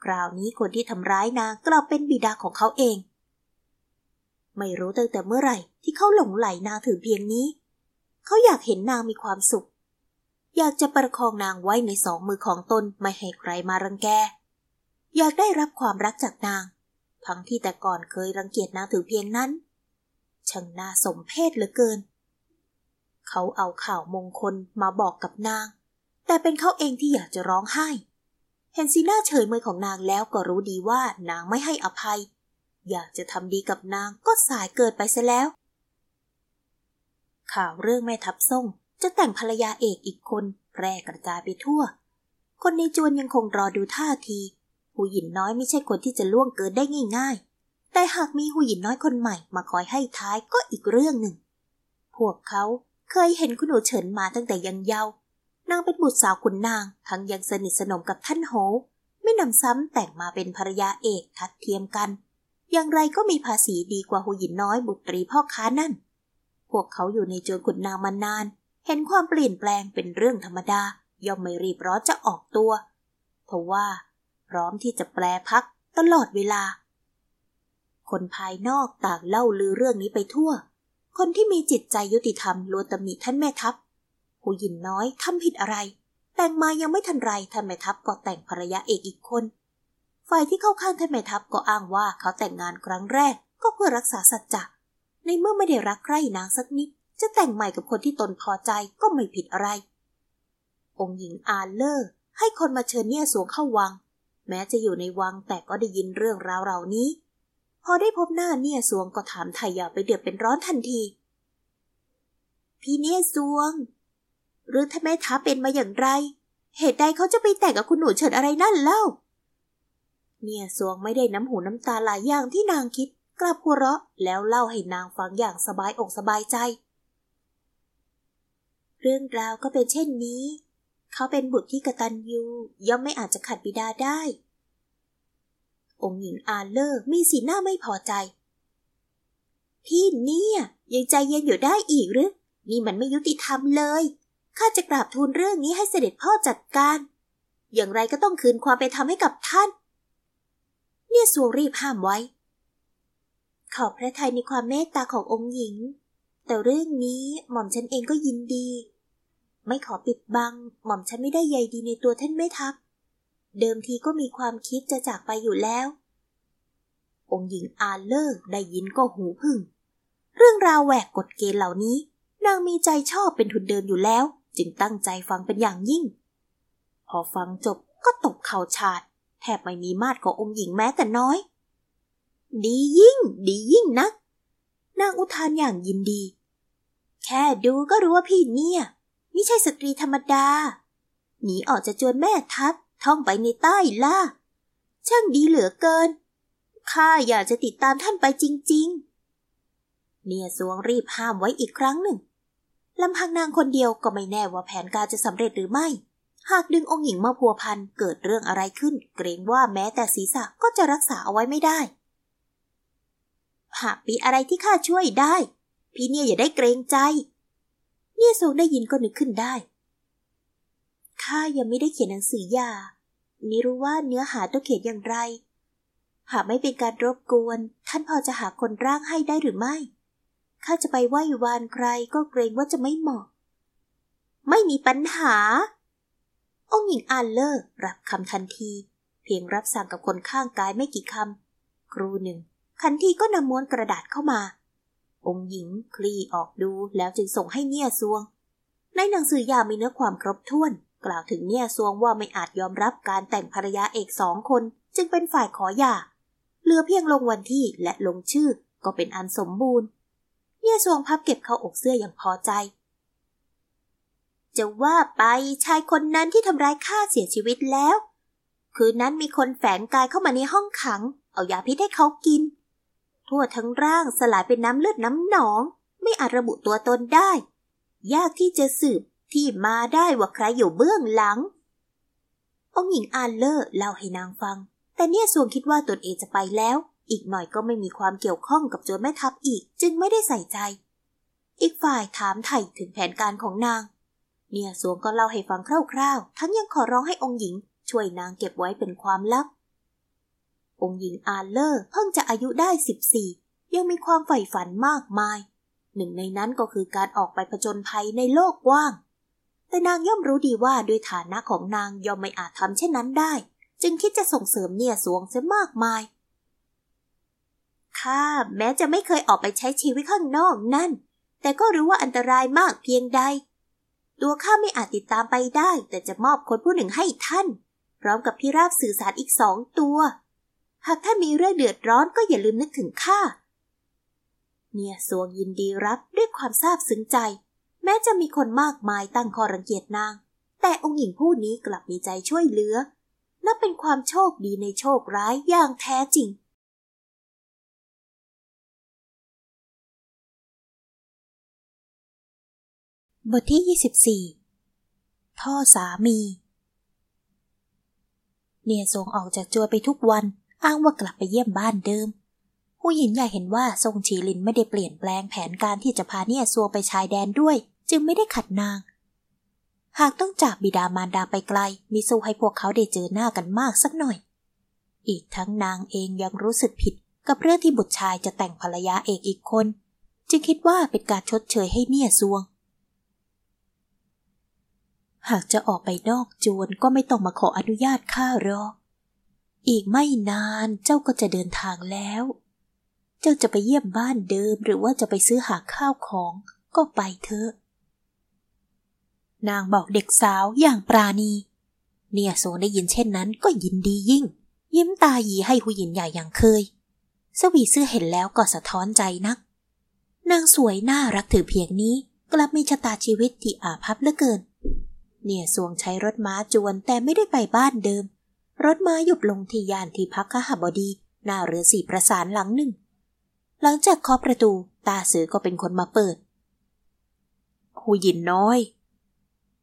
คราวนี้คนที่ทำร้ายนางกลับเป็นบิดาของเขาเอง ไม่รู้ตั้งแต่เมื่อไหร่ที่เขาหลงไหลนางถึงเพียงนี้ เขาอยากเห็นนางมีความสุข อยากจะประคองนางไว้ในสองมือของตนไม่ให้ใครมารังแก อยากได้รับความรักจากนาง ทั้งที่แต่ก่อนเคยรังเกียจนางถึงเพียงนั้น ช่างน่าสมเพชเหลือเกิน เขาเอาข่าวมงคลมาบอกกับนาง แต่เป็นเขาเองที่อยากจะร้องไห้ เห็นสีหน้าเฉยเมยของนางแล้วก็รู้ดีว่านางไม่ให้อภัย อยากจะทำดีกับนางก็สายเกิดไปซะแล้ว ข่าวเรื่องแม่ทับส่งจะแต่งภรรยาเอกอีกคนแพร่กระจายไปทั่ว คนในจวนยังคงรอดูท่าที หูหยินน้อยไม่ใช่คนที่จะล่วงเกินได้ง่าย ๆ แต่หากมีหูหยินน้อยคนใหม่มาคอยให้ท้ายก็อีกเรื่องหนึ่ง พวกเขาเคยเห็นคุณหนูเฉินมาตั้งแต่ยังเยาว์นางเป็นบุตรสาวขุนนาง ทั้งยังสนิทสนมกับท่านโห ไม่นำซ้ำแต่งมาเป็นภรรยาเอกทัดเทียมกัน อย่างไรก็มีภาษีดีกว่าหูหยินน้อยบุตรีพ่อค้านั่น พวกเขาอยู่ในจวนขุนนางมานาน เห็นความเปลี่ยนแปลงเป็นเรื่องธรรมดา ย่อมไม่รีบร้อนจะออกตัว เพราะว่า พร้อมที่จะแปลพักตลอดเวลา คนภายนอกต่างเล่าลือเรื่องนี้ไปทั่ว คนที่มีจิตใจยุติธรรมล้วนตำหนิท่านแม่ทัพหูหยินน้อยทำผิดอะไร แต่งมายังไม่ทันไรท่านแม่ทัพก็แต่งภรรยาเอกอีกคน ฝ่ายที่เข้าข้างท่านแม่ทัพก็อ้างว่าเขาแต่งงานครั้งแรกก็เพื่อรักษาสัจจะ ในเมื่อไม่ได้รักใคร่นางสักนิด จะแต่งใหม่กับคนที่ตนพอใจก็ไม่ผิดอะไร องค์หญิงอาเลอร์ ให้คนมาเชิญเนี่ยสวงเข้าวัง แม้จะอยู่ในวังแต่ก็ได้ยินเรื่องราวเหล่านี้ พอได้พบหน้าเนี่ยสวงก็ถามไทยอย่าไปเดือดเป็นร้อนทันที พี่เนี่ยสวง หรือท่านแม่ทัพเป็นมาอย่างไร เหตุใดเขาจะไปแต่งกับคุณหนูเฉิดอะไรนั่นเล่า เนี่ยสวงไม่ได้น้ำหูน้ำตาหลายอย่างที่นางคิด กลับหัวเราะแล้วเล่าให้นางฟังอย่างสบายอกสบายใจ เรื่องราวก็เป็นเช่นนี้ เขาเป็นบุตรที่กตัญญูย่อมไม่อาจจะขัดบิดาได้ องค์หญิงอาเลอร์มีสีหน้าไม่พอใจ พี่เนี่ยยังใจเย็นอยู่ได้อีกหรือนี่มันไม่ยุติธรรมเลยข้าจะกราบทูลเรื่องนี้ให้เสด็จพ่อจัดการ อย่างไรก็ต้องคืนความเป็นธรรมให้กับท่าน เนี่ยสวงรีบห้ามไว้ ขอบพระทัยในความเมตตาขององค์หญิง แต่เรื่องนี้หม่อมฉันเองก็ยินดี ไม่ขอปิดบัง หม่อมฉันไม่ได้ใยดีในตัวท่านแม่ทัพ เดิมทีก็มีความคิดจะจากไปอยู่แล้ว องค์หญิงอาเลอร์ได้ยินก็หูพึ่ง เรื่องราวแหวกกฎเกณฑ์เหล่านี้ นางมีใจชอบเป็นทุนเดิมอยู่แล้ว จึงตั้งใจฟังเป็นอย่างยิ่ง พอฟังจบก็ตกเข่าฉาด แทบไม่มีมาดขององค์หญิงแม้แต่น้อย ดียิ่ง ดียิ่งนัก นางอุทานอย่างยินดี แค่ดูก็รู้ว่าพี่เนี่ยไม่ใช่สตรีธรรมดา หนีออกจะจวนแม่ทัพท่องไปในใต้ล่า ช่างดีเหลือเกิน ข้าอยากจะติดตามท่านไปจริง ๆ เนี่ยสวงรีบห้ามไว้อีกครั้งหนึ่งลำพังนางคนเดียวก็ไม่แน่ว่าแผนการจะสำเร็จหรือไม่ หากดึงองค์หญิงมาพัวพันเกิดเรื่องอะไรขึ้น เกรงว่าแม้แต่ศีรษะก็จะรักษาเอาไว้ไม่ได้ หากมีอะไรที่ข้าช่วยได้ พี่เนี่ยอย่าได้เกรงใจ เนี่ยสวงได้ยินก็นึกขึ้นได้ข้ายังไม่ได้เขียนหนังสือหย่าไม่รู้ว่าเนื้อหาต้องเขียนอย่างไร หากไม่เป็นการรบกวน ท่านพอจะหาคนร่างให้ได้หรือไม่ข้าจะไปไหว้วานใครก็เกรงว่าจะไม่เหมาะ ไม่มีปัญหา องค์หญิงอันเลอร์รับคำทันที เพียงรับสั่งกับคนข้างกายไม่กี่คำครูหนึ่งคันทีก็นำม้วนกระดาษเข้ามา องค์หญิงคลี่ออกดูแล้วจึงส่งให้เนี่ยซวง ในหนังสือยามีเนื้อความครบถ้วน กล่าวถึงเนี่ยซวงว่าไม่อาจยอมรับการแต่งภรรยาเอกสองคน จึงเป็นฝ่ายขอหย่าเหลือเพียงลงวันที่และลงชื่อก็เป็นอันสมบูรณ์ เนี่ยซวงพับเก็บเข้าอกเสื้ออย่างพอใจ จะว่าไปชายคนนั้นที่ทำร้ายข้าเสียชีวิตแล้ว คืนนั้นมีคนแฝงกายเข้ามาในห้องขัง เอายาพิษให้เขากิน ทั่วทั้งร่างสลายเป็นน้ำเลือดน้ำหนอง ไม่อาจระบุตัวตนได้ ยากที่จะสืบที่มาได้ว่าใครอยู่เบื้องหลัง องหญิงอานเลอร์เล่าให้นางฟัง แต่เนี่ยสวงคิดว่าตนเองจะไปแล้ว อีกหน่อยก็ไม่มีความเกี่ยวข้องกับโจรแม่ทัพอีก จึงไม่ได้ใส่ใจ อีกฝ่ายถามไถ่ถึงแผนการของนาง เนี่ยสวงก็เล่าให้ฟังคร่าวๆ ทั้งยังขอร้องให้องค์หญิง ช่วยนางเก็บไว้เป็นความลับ องค์หญิงอาเลอร์เพิ่งจะอายุได้สิบสี่ยังมีความใฝ่ฝันมากมาย หนึ่งในนั้นก็คือการออกไปผจญภัยในโลกกว้าง แต่นางย่อมรู้ดีว่าด้วยฐานะของนางย่อมไม่อาจทำเช่นนั้นได้ จึงคิดจะส่งเสริมเนี่ยสวงเสียมากมายข้าแม้จะไม่เคยออกไปใช้ชีวิตข้างนอกนั่น แต่ก็รู้ว่าอันตรายมากเพียงใด ตัวข้าไม่อาจติดตามไปได้ แต่จะมอบคนผู้หนึ่งให้ท่าน พร้อมกับพิราบสื่อสารอีกสองตัว หากท่านมีเรื่องเดือดร้อนก็อย่าลืมนึกถึงข้าเนี่ยสวงยินดีรับด้วยความซาบซึ้งใจ แม้จะมีคนมากมายตั้งคอรังเกียจนาง แต่องค์หญิงผู้นี้กลับมีใจช่วยเหลือนับเป็นความโชคดีในโชคร้ายอย่างแท้จริง บทที่ 24พ่อสามี เนี่ยทรงออกจากจัวไปทุกวัน อ้างว่ากลับไปเยี่ยมบ้านเดิม ผู้หญิงใหญ่เห็นว่าทรงชีลินไม่ได้เปลี่ยนแปลงแผนการที่จะพาเนี่ยซัวไปชายแดนด้วย จึงไม่ได้ขัดนาง หากต้องจากบิดามารดาไปไกล มีสู้ให้พวกเขาได้เจอหน้ากันมากสักหน่อย อีกทั้งนางเองยังรู้สึกผิด กับเรื่องที่บุตรชายจะแต่งภรรยาเอกอีกคน จึงคิดว่าเป็นการชดเชยให้เนี่ยซวง หากจะออกไปนอกจวนก็ไม่ต้องมาขออนุญาตข้าหรอก อีกไม่นานเจ้าก็จะเดินทางแล้ว เจ้าจะไปเยี่ยมบ้านเดิมหรือว่าจะไปซื้อหาข้าวของก็ไปเถอะ นางบอกเด็กสาวอย่างปราณี เนี่ยโซได้ยินเช่นนั้นก็ยินดียิ่ง ยิ้มตาหยีให้ผู้หญิงใหญ่อย่างเคย สวีซื่อเห็นแล้วก็สะท้อนใจนัก นางสวยน่ารักถือเพียงนี้ กลับมีชะตาชีวิตที่อาภัพเหลือเกิน เนี่ยสวงใช้รถม้าจวนแต่ไม่ได้ไปบ้านเดิม รถม้าหยุดลงที่ยานที่พักขหบดี หน้าเรือสีประสานหลังหนึ่ง หลังจากเคาะประตู ตาเสือก็เป็นคนมาเปิดหูยินน้อย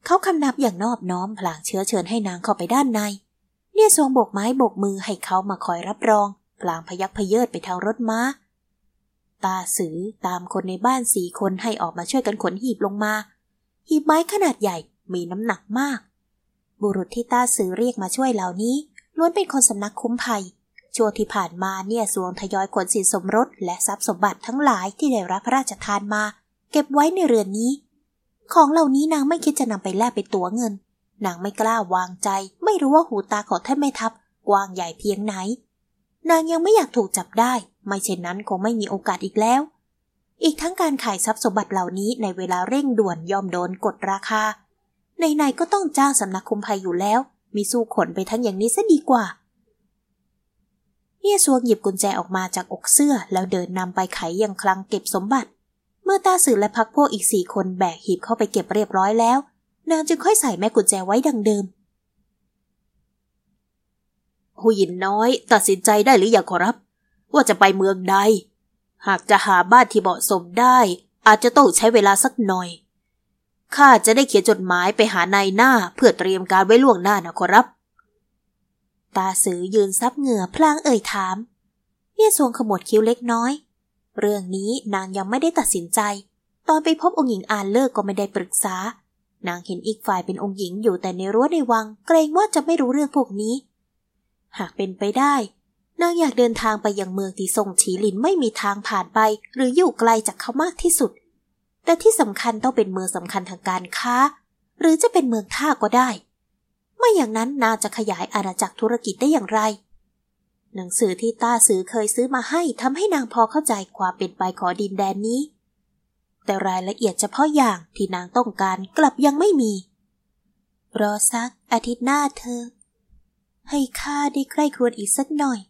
เขาคำนับอย่างนอบน้อมพลางเชื้อเชิญให้นางเข้าไปด้านใน เนี่ยทรงโบกไม้โบกมือให้เขามาคอยรับรองพลางพยักพเยิดไปทางรถม้า ตาสือตามคนในบ้านสี่คนให้ออกมาช่วยกันขนหีบลงมา หีบไม้ขนาดใหญ่ มีน้ำหนักมาก บุรุษที่ต้าซื้อเรียกมาช่วยเหล่านี้ล้วนเป็นคนสำนักคุ้มภัยช่วงที่ผ่านมาเนี่ยสวงทยอยขนสินสมรสและทรัพย์สมบัติทั้งหลายที่ได้รับพระราชทานมา เก็บไว้ในเรือนนี้ ของเหล่านี้นางไม่คิดจะนำไปแลกเป็นตัวเงิน นางไม่กล้าวางใจ ไม่รู้ว่าหูตาของท่านแม่ทัพกว้างใหญ่เพียงไหน นางยังไม่อยากถูกจับได้ ไม่เช่นนั้นคงไม่มีโอกาสอีกแล้ว อีกทั้งการขายทรัพย์สมบัติเหล่านี้ในเวลาเร่งด่วนยอมโดนกดราคา ในๆก็ต้องจ้างสำนักคุมภัยอยู่แล้ว มีสู้ขนไปทั้งอย่างนี้ซะดีกว่าเฮียซวงหยิบกุญแจออกมาจากอกเสื้อ แล้วเดินนำไปไขยังคลังเก็บสมบัติ เมื่อตาสื่อและพักพวกอีกสี่คนแบกหีบเข้าไปเก็บเรียบร้อยแล้ว นางจึงค่อยใส่แม่กุญแจไว้ดังเดิมหูยินน้อย ตัดสินใจได้หรือยังขอรับ ว่าจะไปเมืองใด หากจะหาบ้านที่เหมาะสมได้ อาจจะต้องใช้เวลาสักหน่อย ข้าจะได้เขียนจดหมายไปหานายหน้าเพื่อเตรียมการไว้ล่วงหน้านะขอรับ ตาสือยืนซับเหงื่อพลางเอ่ยถามเยี่ยทรงขมวดคิ้วเล็กน้อย เรื่องนี้นางยังไม่ได้ตัดสินใจ ตอนไปพบองค์หญิงอานเลิกก็ไม่ได้ปรึกษา นางเห็นอีกฝ่ายเป็นองค์หญิงอยู่แต่ในรั้วในวัง เกรงว่าจะไม่รู้เรื่องพวกนี้ หากเป็นไปได้ นางอยากเดินทางไปยังเมืองที่ทรงฉีหลินไม่มีทางผ่านไป หรืออยู่ไกลจากเขามากที่สุด แต่ที่สำคัญต้องเป็นเมืองสำคัญทางการค้า หรือจะเป็นเมืองท่าก็ได้ ไม่อย่างนั้นนาจะขยายอาณาจักรธุรกิจได้อย่างไร หนังสือที่ต้าซื้อเคยซื้อมาให้ทำให้นางพอเข้าใจความเป็นไปขอดินแดนนี้ แต่รายละเอียดเฉพาะอย่างที่นางต้องการกลับยังไม่มี รอสักอาทิตย์หน้าเธอ ให้ข้าได้ใคร่ครวญอีกสักหน่อย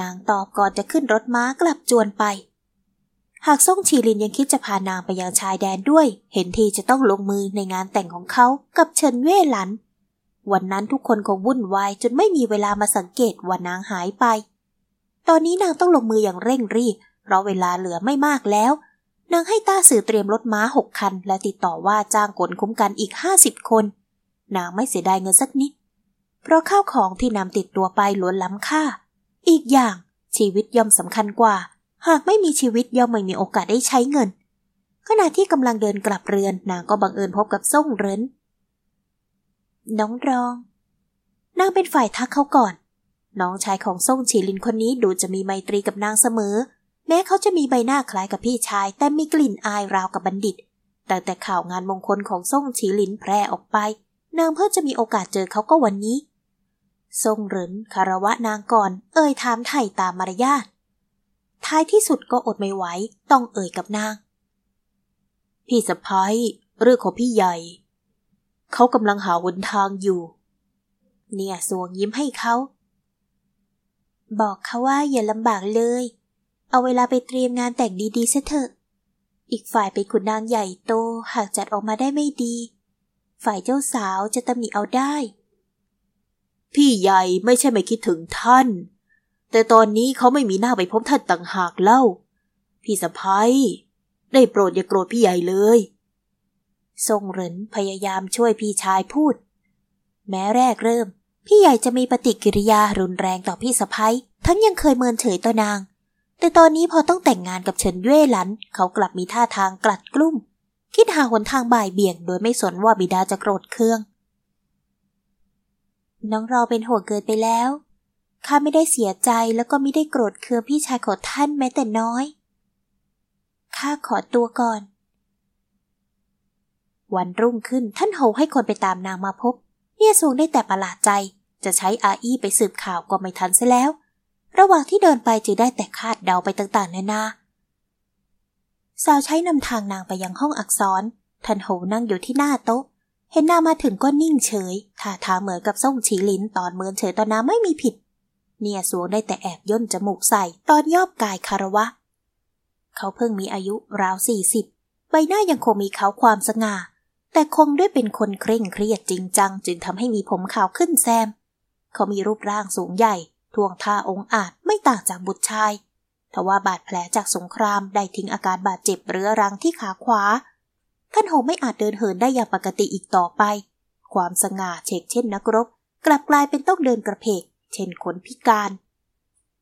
นางตอบก่อนจะขึ้นรถม้ากลับจวนไป หากซ่งชีลินยังคิดจะพานางไปยังชายแดนด้วย เห็นทีจะต้องลงมือในงานแต่งของเขากับเฉินเว่หลัน วันนั้นทุกคนคงวุ่นวายจนไม่มีเวลามาสังเกตว่านางหายไป ตอนนี้นางต้องลงมืออย่างเร่งรีบ เพราะเวลาเหลือไม่มากแล้ว นางให้ต้าสื่อเตรียมรถม้าหกคัน และติดต่อว่าจ้างกลคุ้มกันอีกห้าสิบคน นางไม่เสียดายเงินสักนิด เพราะข้าวของที่นำติดตัวไปล้วนล้ำค่า อีกอย่างชีวิตย่อมสำคัญกว่า หากไม่มีชีวิตย่อมไม่มีโอกาสได้ใช้เงิน ขณะที่กำลังเดินกลับเรือนนางก็บังเอิญพบกับส่งเรินน้องรอง นางเป็นฝ่ายทักเขาก่อน น้องชายของซ่งฉีลินคนนี้ดูจะมีไมตรีกับนางเสมอ แม้เขาจะมีใบหน้าคล้ายกับพี่ชาย แต่มีกลิ่นอายราวกับบัณฑิต แต่แต่ข่าวงานมงคลของซ่งฉีลินแพร่ออกไป นางเพิ่งจะมีโอกาสเจอเขาก็วันนี้ซ่งเหรินคารวะนางก่อน เอ่ยถามไถ่ตามมารยาท ท้ายที่สุดก็อดไม่ไหวต้องเอ่ยกับนาง พี่สะพ้ายเรื่องของพี่ใหญ่ เขากำลังหาหนทางอยู่ เนี่ยสวงยิ้มให้เขา บอกเขาว่าอย่าลำบากเลย เอาเวลาไปเตรียมงานแต่งดีๆเสียเถอะ อีกฝ่ายเป็นขุนนางใหญ่โตหากจัดออกมาได้ไม่ดี ฝ่ายเจ้าสาวจะตำหนิเอาได้ พี่ใหญ่ไม่ใช่ไม่คิดถึงท่าน แต่ตอนนี้เขาไม่มีหน้าไปพบท่านต่างหากเล่า พี่สะพ้ายได้โปรดอย่าโกรธพี่ใหญ่เลยทรงเหรินพยายามช่วยพี่ชายพูด แม้แรกเริ่ม พี่ใหญ่จะมีปฏิกิริยารุนแรงต่อพี่สะพ้ยทั้งยังเคยเมินเฉยต่อนาง แต่ตอนนี้พอต้องแต่งงานกับเฉินเย่หลัน เขากลับมีท่าทางกลัดกลุ้ม คิดหาหนทางบ่ายเบี่ยง โดยไม่สนว่าบิดาจะโกรธเคือง น้องรอเป็นห่วงเกินไปแล้ว ข้าไม่ได้เสียใจแล้วก็ไม่ได้โกรธเคืองพี่ชายของท่านแม้แต่น้อย ข้าขอตัวก่อน วันรุ่งขึ้นท่านโฮให้คนไปตามนางมาพบ เนี่ยซูงได้แต่ประหลาดใจ จะใช้อาอี้ไปสืบข่าวก็ไม่ทันซะแล้ว ระหว่างที่เดินไปจึงได้แต่คาดเดาไปต่างๆนานา สาวใช้นำทางนางไปยังห้องอักษร ท่านโฮนั่งอยู่ที่หน้าโต๊ะเห็นนางมาถึงก็นิ่งเฉย ท่าทางเหมือนกับส่งฉีลินตอนเมินเฉยตอนน้าไม่มีผิด เนี่ยสวงได้แต่แอบย่นจมูกใส่ตอนยอบกายคารวะ เขาเพิ่งมีอายุราวสี่สิบใบหน้ายังคงมีเขาความสง่า แต่คงด้วยเป็นคนเคร่งเครียดจริงจัง จึงทำให้มีผมขาวขึ้นแซม เขามีรูปร่างสูงใหญ่ท่วงท่าองอาจไม่ต่างจากบุตรชายทว่าบาดแผลจากสงครามได้ทิ้งอาการบาดเจ็บเรื้อรังที่ขาขวา ท่านโฮไม่อาจเดินเหินได้อย่างปกติอีกต่อไป ความสง่าเชกเช่นนักรบ กลับกลายเป็นต้องเดินกระเพก เช่นคนพิการ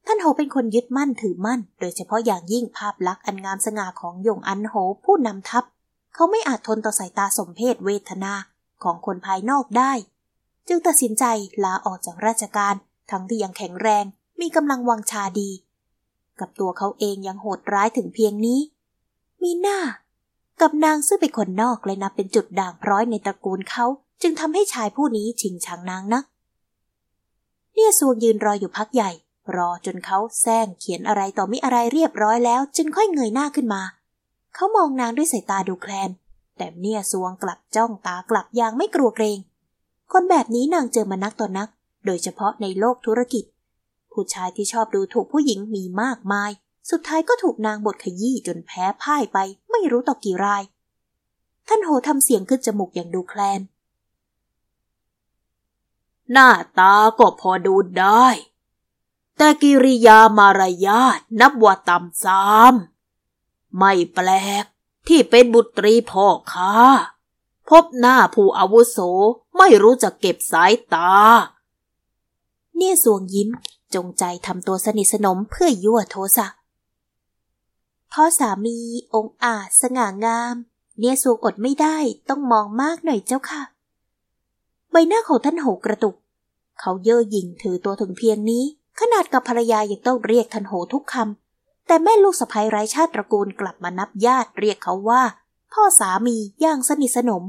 ท่านโฮเป็นคนยึดมั่นถือมั่น โดยเฉพาะอย่างยิ่งภาพลักษณ์อันงามสง่าของยงอันโฮผู้นำทัพ เขาไม่อาจทนต่อสายตาสมเพศเวทนาของคนภายนอกได้ จึงตัดสินใจลาออกจากราชการ ทั้งที่ยังแข็งแรง มีกำลังวังชาดี กับตัวเขาเองยังโหดร้ายถึงเพียงนี้ มีหน้า กับนางซึ่งเป็นคนนอกเลยนับเป็นจุดด่างพร้อยในตระกูลเขาจึงทำให้ชายผู้นี้ชิงชังนางนัก เนี่ยสวงยืนรออยู่พักใหญ่ รอจนเขาแซงเขียนอะไรต่อมิอะไรเรียบร้อยแล้ว จึงค่อยเงยหน้าขึ้นมา เขามองนางด้วยสายตาดูแคลน แต่เนี่ยสวงกลับจ้องตากลับอย่างไม่กลัวเกรง คนแบบนี้นางเจอมานักต่อนัก โดยเฉพาะในโลกธุรกิจ ผู้ชายที่ชอบดูถูกผู้หญิงมีมากมาย สุดท้ายก็ถูกนางบทขยี้จนแพ้พ่ายไป ไม่รู้ต่อกี่ราย ท่านโหทำเสียงขึ้นจมูกอย่างดูแคลน หน้าตาก็พอดูได้ แต่กิริยามารยาทนับว่าต่ำซ้ำไม่แปลกที่เป็นบุตรีพ่อค้า พบหน้าผู้อาวุโสไม่รู้จะเก็บสายตา เนี่ยสวงยิ้มจงใจทำตัวสนิทสนมเพื่อยั่วโทสะพ่อสามีองค์อาจสง่างาม เนี่ยสวงอดไม่ได้ต้องมองมากหน่อยเจ้าค่ะ ใบหน้าของท่านโหกระตุก เขาเย่อหยิ่งถือตัวถึงเพียงนี้ ขนาดกับภรรยายังต้องเรียกท่านโหทุกคำแต่แม่ลูกสะพ้ยไร้ชาติตระกูลกลับมานับญาติเรียกเขาว่า พ่อสามีอย่างสนิทสนม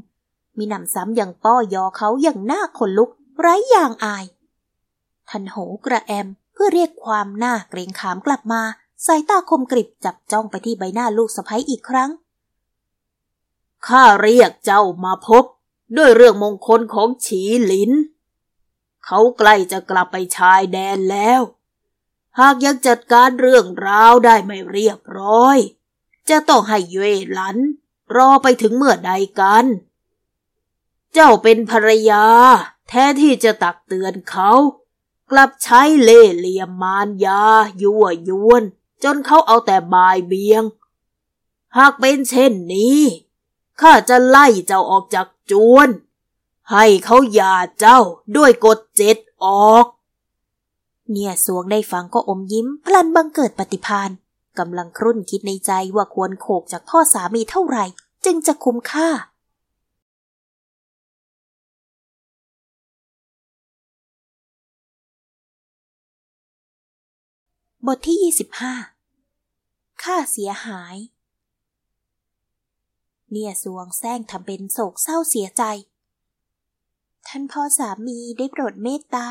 มีหนำซ้ำอย่างป้อยอเขาอย่างหน้าขนลุก ไร้อย่างอาย ทันโหกระแอมเพื่อเรียกความหน้าเกรงขามกลับมาสายตาคมกริบจับจ้องไปที่ใบหน้าลูกสะพ้ยอีกครั้ง ข้าเรียกเจ้ามาพบ ด้วยเรื่องมงคลของฉีหลิน เขาใกล้จะกลับไปชายแดนแล้ว หากยังจัดการเรื่องราวได้ไม่เรียบร้อย จะต้องให้เย่หลัน รอไปถึงเมื่อใดกัน เจ้าเป็นภรรยา แท้ที่จะตักเตือนเขา กลับใช้เล่เหลี่ยมมารยา ยั่วยวน จนเขาเอาแต่บายเบียง หากเป็นเช่นนี้ข้าจะไล่เจ้าออกจากจวน ให้เขาหย่าเจ้าด้วยกฎเจ็ดออก เนี่ยสวงได้ฟังก็อมยิ้ม พลันบังเกิดปฏิพานกำลังครุ่นคิดในใจว่าควรโขกจากพ่อสามีเท่าไหร่ จึงจะคุ้มค่าบทที่ 25 ค่าเสียหาย เนี่ยสวงแซงทำเป็นโศกเศร้าเสียใจ ท่านพ่อสามีได้โปรดเมตตา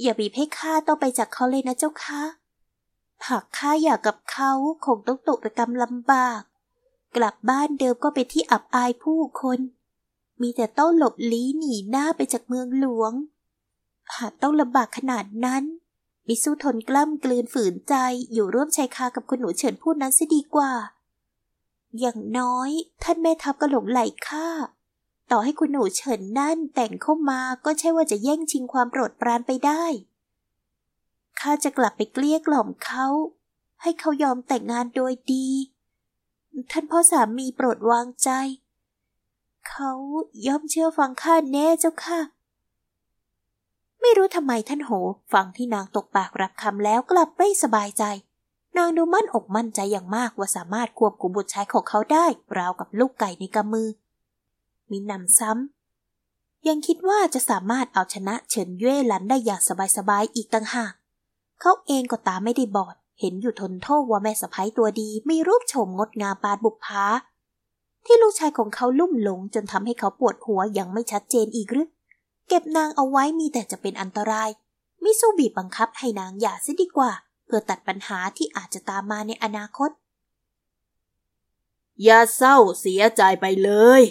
อย่าบีบให้ข้าต้องไปจากเขาเลยนะเจ้าค่ะหากข้าอยากกับเขาคงต้องตกระกรรมลำบาก กลับบ้านเดิมก็เป็นที่อับอายผู้คน มีแต่ต้องหลบลี้หนีหน้าไปจากเมืองหลวง หากต้องลำบากขนาดนั้น มิสู้ทนกล้ำกลืนฝืนใจอยู่ร่วมชายคากับคุณหนูเฉินพูดนั้นซะดีกว่า อย่างน้อยท่านแม่ทัพก็หลงไหลข้า ต่อให้คุณหนูเฉินนั่นแต่งเข้ามาก็ใช่ว่าจะแย่งชิงความโปรดปรานไปได้ ข้าจะกลับไปเกลี้ยกล่อมเขา ให้เขายอมแต่งงานโดยดี ท่านพ่อสามีโปรดวางใจ เขาย่อมเชื่อฟังข้าแน่เจ้าค่ะ ไม่รู้ทำไมท่านโห ฟังที่นางตกปากรับคำแล้วกลับไม่สบายใจ นางดูมั่นอกมั่นใจอย่างมากว่าสามารถควบคุมบุตรชายของเขาได้ ราวกับลูกไก่ในกำมือ มีนำซ้ำยังคิดว่าจะสามารถเอาชนะเฉินเย่หลันได้อย่างสบายๆอีกต่างหาก เขาเองก็ตาไม่ได้บอด เห็นอยู่ทนโทษว่าแม่สะพ้ายตัวดีมีรูปโฉมงดงามปานบุพภาที่ลูกชายของเขาลุ่มหลงจนทำให้เขาปวดหัวยังไม่ชัดเจนอีกหรือเก็บนางเอาไว้มีแต่จะเป็นอันตราย มิสู้บีบบังคับให้นางหย่าซะดีกว่า เพื่อตัดปัญหาที่อาจจะตามมาในอนาคต อย่าเศร้าเสียใจไปเลย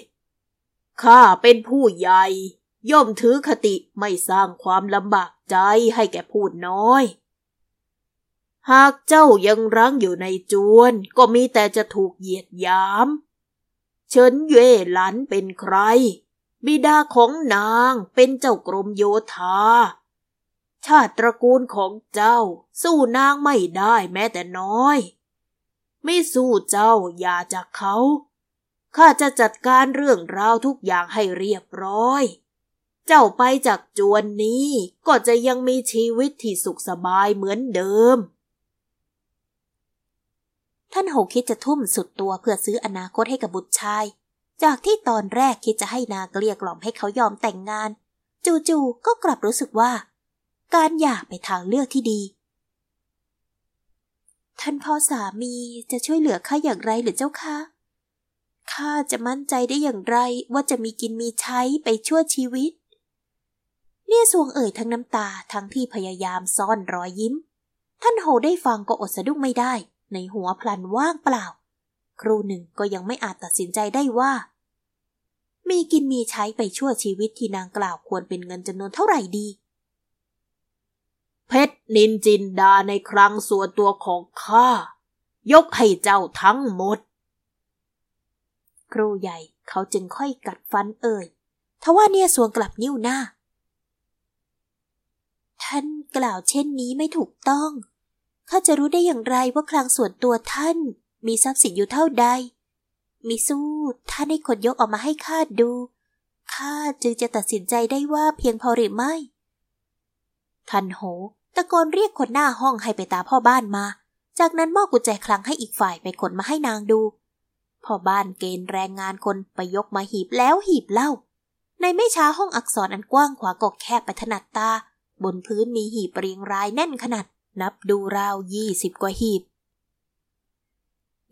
ข้าเป็นผู้ใหญ่ ย่อมถือคติไม่สร้างความลำบากใจให้แก่ผู้น้อย หากเจ้ายังรั้งอยู่ในจวนก็มีแต่จะถูกเหยียดยาม เฉินเย่หลันเป็นใคร บิดาของนางเป็นเจ้ากรมโยธา ชาติตระกูลของเจ้าสู้นางไม่ได้แม้แต่น้อย ไม่สู้เจ้าอย่าจากเขา ข้าจะจัดการเรื่องราวทุกอย่างให้เรียบร้อย เจ้าไปจากจวนนี้ก็จะยังมีชีวิตที่สุขสบายเหมือนเดิม ท่านโหคิดจะทุ่มสุดตัวเพื่อซื้ออนาคตให้กับบุตรชาย จากที่ตอนแรกคิดจะให้นาเกลี้ยกล่อมให้เขายอมแต่งงาน จู่ๆก็กลับรู้สึกว่า การหย่าไปทางเลือกที่ดีท่านพ่อสามีจะช่วยเหลือข้าอย่างไรหรือเจ้าคะ ข้าจะมั่นใจได้อย่างไรว่าจะมีกินมีใช้ไปชั่วชีวิตเนี่ยสวงเอ่ยทั้งน้ำตาทั้งที่พยายามซ่อนรอยยิ้ม ท่านโหได้ฟังก็อดสะดุ้งไม่ได้ ในหัวพลันว่างเปล่า ครูหนึ่งก็ยังไม่อาจตัดสินใจได้ว่า มีกินมีใช้ไปชั่วชีวิตที่นางกล่าวควรเป็นเงินจำนวนเท่าไหร่ดี เพชรนินจินดาในครั้งส่วนตัวของข้ายกให้เจ้าทั้งหมด ครูใหญ่เขาจึงค่อยกัดฟันเอ่ยทว่าเนี่ยสวงกลับนิ้วหน้า ท่านกล่าวเช่นนี้ไม่ถูกต้องข้าจะรู้ได้อย่างไรว่าคลังส่วนตัวท่าน มีทรัพย์สินอยู่เท่าใด มิสู้ท่านให้คนยกออกมาให้ข้าดู ข้าจึงจะตัดสินใจได้ว่าเพียงพอหรือไม่ท่านโหตะโกนเรียกคนหน้าห้องให้ไปตามพ่อบ้านมา จากนั้นมอบกุญแจคลังให้อีกฝ่ายไปขนมาให้นางดู พ่อบ้านเกณฑ์แรงงานคนไปยกมาหีบแล้วหีบเล่า ในไม่ช้าห้องอักษรอันกว้างขวางกแคบไปถนัดตา บนพื้นมีหีบเรียงรายแน่นขนาด นับดูราวยี่สิบกว่าหีบ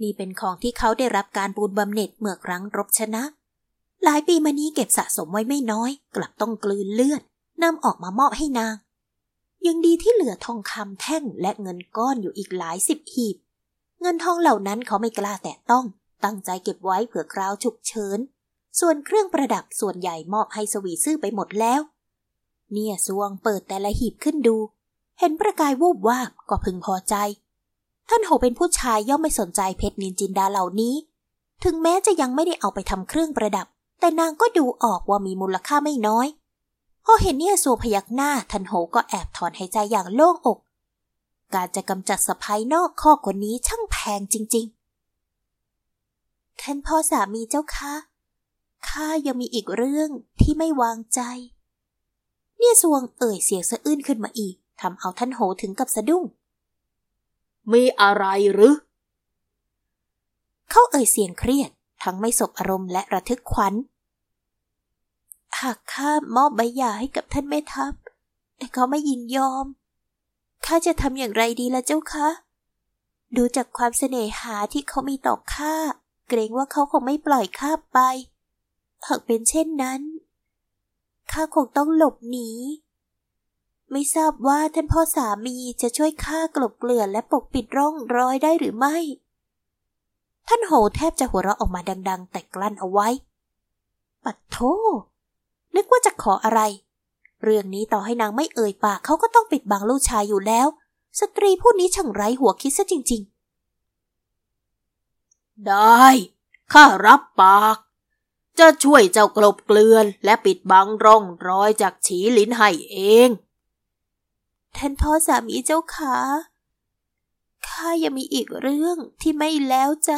นี่เป็นของที่เขาได้รับการบูนบำเหน็จเมื่อครั้งรบชนะ หลายปีมานี้เก็บสะสมไว้ไม่น้อย กลับต้องกลืนเลือดนำออกมามอบให้นาง ยังดีที่เหลือทองคำแท่งและเงินก้อนอยู่อีกหลายสิบหีบ เงินทองเหล่านั้นเขาไม่กล้าแตะต้อง ตั้งใจเก็บไว้เผื่อคราวฉุกเฉิน ส่วนเครื่องประดับส่วนใหญ่มอบให้สวีซื่อไปหมดแล้ว เนี่ยซวงเปิดแต่ละหีบขึ้นดู เห็นประกายวูบวาบก็พึงพอใจ ท่านโหเป็นผู้ชายย่อมไม่สนใจเพชรนินจินดาเหล่านี้ ถึงแม้จะยังไม่ได้เอาไปทำเครื่องประดับ แต่นางก็ดูออกว่ามีมูลค่าไม่น้อย พอเห็นเนี่ยสัวพยักหน้าท่านโหก็แอบถอนหายใจอย่างโล่งอก การจะกำจัดสะพ้ายนอกข้อคนนี้ช่างแพงจริง ๆ ท่านพ่อสามีเจ้าคะ ข้ายังมีอีกเรื่องที่ไม่วางใจ เนี่ยสวงเอ่ยเสียงสะอื้นขึ้นมาอีกทำเอาท่านโหถึงกับสะดุ้ง มีอะไรหรือ เขาเอ่ยเสียงเครียด ทั้งไม่สบอารมณ์และระทึกขวัญ หากข้ามอบใบหย่าให้กับท่านแม่ทัพ แต่เขาไม่ยินยอม ข้าจะทำอย่างไรดีละเจ้าคะ ดูจากความเสน่หาที่เขามีต่อข้า เกรงว่าเขาคงไม่ปล่อยข้าไป หากเป็นเช่นนั้น ข้าคงต้องหลบหนี ไม่ทราบว่าท่านพ่อสามีจะช่วยข้ากลบเกลื่อนและปกปิดร่องรอยได้หรือไม่ ท่านโหแทบจะหัวเราะออกมาดัง ๆ แต่กลั้นเอาไว้ ปัดโทนึกว่าจะขออะไร เรื่องนี้ต่อให้นางไม่เอ่ยปากเขาก็ต้องปิดบังลูกชายอยู่แล้ว สตรีผู้นี้ช่างไร้หัวคิดซะจริง ๆ ได้ ข้ารับปาก จะช่วยเจ้ากลบเกลื่อนและปิดบังร่องรอยจากฉีลินให้เอง ท่านพ่อสามีเจ้าขาข้ายังมีอีกเรื่องที่ไม่แล้วใจ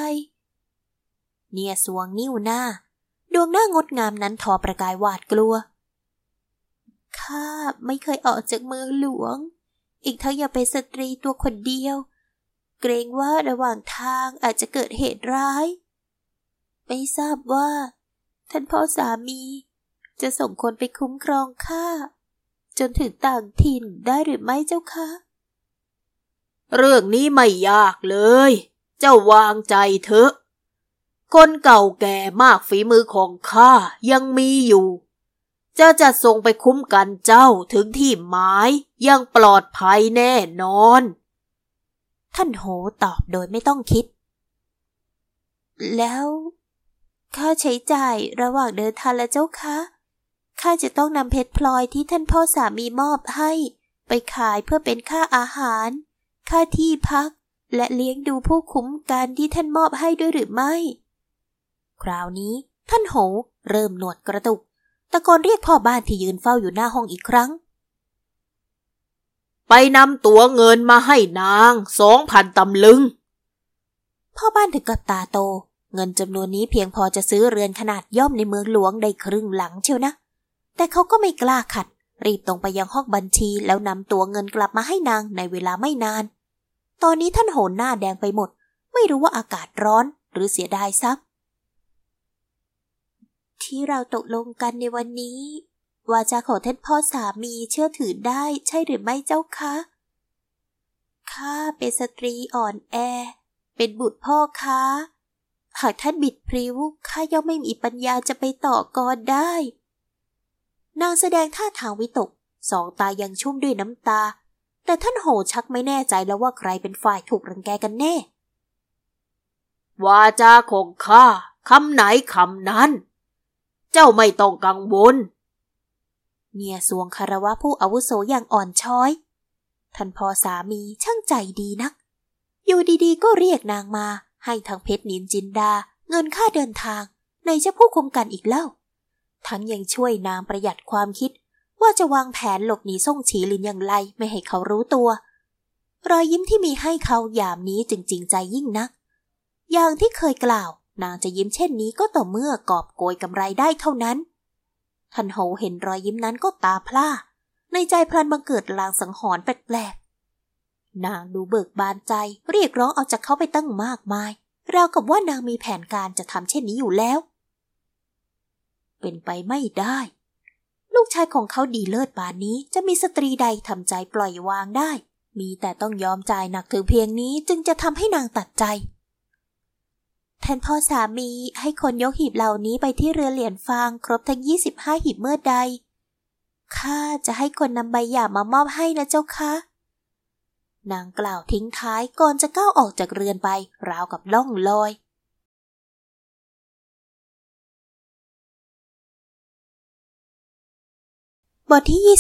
เนี่ยสวงนิ้วหน้า ดวงหน้างดงามนั้นทอประกายหวาดกลัว ข้าไม่เคยออกจากเมืองหลวง อีกทั้งยังเป็นสตรีตัวคนเดียว เกรงว่าระหว่างทางอาจจะเกิดเหตุร้าย ไม่ทราบว่า ท่านพ่อสามี จะส่งคนไปคุ้มครองข้าจนถึงต่างถิ่นได้หรือไม่เจ้าคะ เรื่องนี้ไม่ยากเลย เจ้าวางใจเถอะ คนเก่าแก่มากฝีมือของข้ายังมีอยู่จะจะส่งไปคุ้มกันเจ้าถึงที่หมายยังปลอดภัยแน่นอน ท่านโหตอบโดยไม่ต้องคิด แล้วค่าใช้จ่ายระหว่างเดินทางและเจ้าคะข้าจะต้องนำเพชรพลอยที่ท่านพ่อสามีมอบให้ ไปขายเพื่อเป็นค่าอาหาร ค่าที่พัก และเลี้ยงดูผู้คุ้มกันที่ท่านมอบให้ด้วยหรือไม่ คราวนี้ท่านโหเริ่มหนวดกระตุก ตะโกนเรียกพ่อบ้านที่ยืนเฝ้าอยู่หน้าห้องอีกครั้ง ไปนำตั๋วเงินมาให้นางสองพันตำลึง พ่อบ้านถึงกับตาโต เงินจำนวนนี้เพียงพอจะซื้อเรือนขนาดย่อมในเมืองหลวงได้ครึ่งหลังเชียวนะ แต่เขาก็ไม่กล้าขัด รีบตรงไปยังห้องบัญชีแล้วนำตั๋วเงินกลับมาให้นางในเวลาไม่นาน ตอนนี้ท่านโหนหน้าแดงไปหมด ไม่รู้ว่าอากาศร้อนหรือเสียดายทรัพย์ที่เราตกลงกันในวันนี้ ว่าจะขอท่านพ่อสามีเชื่อถือได้ใช่หรือไม่เจ้าคะ ข้าเป็นสตรีอ่อนแอ เป็นบุตรพ่อค้า หากท่านบิดพริ้วข้าย่อมไม่มีปัญญาจะไปต่อกรได้ นางแสดงท่าทางวิตก สองตายังชุ่มด้วยน้ำตา แต่ท่านโหชักไม่แน่ใจแล้วว่าใครเป็นฝ่ายถูกรังแกกันแน่ วาจาของข้าคำไหนคำนั้น เจ้าไม่ต้องกังวล เมียสวงคารวะผู้อาวุโสอย่างอ่อนช้อย ท่านพ่อสามีช่างใจดีนัก อยู่ดีๆ ก็เรียกนางมา ให้ทั้งเพชรนินจินดา เงินค่าเดินทาง ในจะผู้คุมกันอีกเล่า ทั้งยังช่วยนางประหยัดความคิด ว่าจะวางแผนหลบหนีส่งฉีลินอย่างไรไม่ให้เขารู้ตัว รอยยิ้มที่มีให้เขายามนี้จึงจริงใจยิ่งนัก อย่างที่เคยกล่าว นางจะยิ้มเช่นนี้ก็ต่อเมื่อกอบโกยกำไรได้เท่านั้น ท่านโหเห็นรอยยิ้มนั้นก็ตาพล่า ในใจพลันบังเกิดลางสังหรณ์แปลกๆ นางดูเบิกบานใจ เรียกร้องเอาจากเขาไปตั้งมากมาย ราวกับว่านางมีแผนการจะทำเช่นนี้อยู่แล้ว เป็นไปไม่ได้ ลูกชายของเขาดีเลิศปานนี้จะมีสตรีใดทำใจปล่อยวางได้ มีแต่ต้องยอมจ่ายหนักถึงเพียงนี้จึงจะทำให้นางตัดใจ ท่านพ่อสามีให้คนยกหีบเหล่านี้ไปที่เรือเหรียญฟางครบทั้งยี่สิบห้าหีบเมื่อใด ข้าจะให้คนนำใบหย่ามามอบให้นะเจ้าคะ นางกล่าวทิ้งท้ายก่อนจะก้าวออกจากเรือนไปราวกับล่องลอยบทที่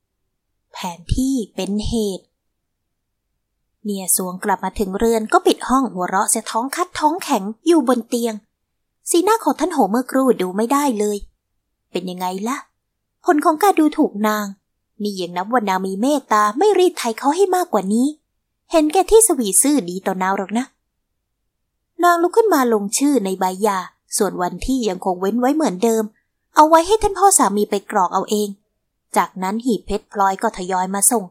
26 แผนที่เป็นเหตุ เนียสวงกลับมาถึงเรือนก็ปิดห้องหัวเราะเสียท้องคัดท้องแข็งอยู่บนเตียง สีหน้าของท่านโหเมื่อครู่ดูไม่ได้เลย เป็นยังไงล่ะ ผลของการดูถูกนาง นี่ยังนับว่านางมีเมตตาไม่รีดไถเขาให้มากกว่านี้ เห็นแก่ที่สวีซื่อดีต่อนาวหรอกนะ นางลุกขึ้นมาลงชื่อในใบยา ส่วนวันที่ยังคงเว้นไว้เหมือนเดิม เอาไว้ให้ท่านพ่อสามีไปกรอกเอาเอง จากนั้นหีบเพชรพลอยก็ทยอยมาส่ง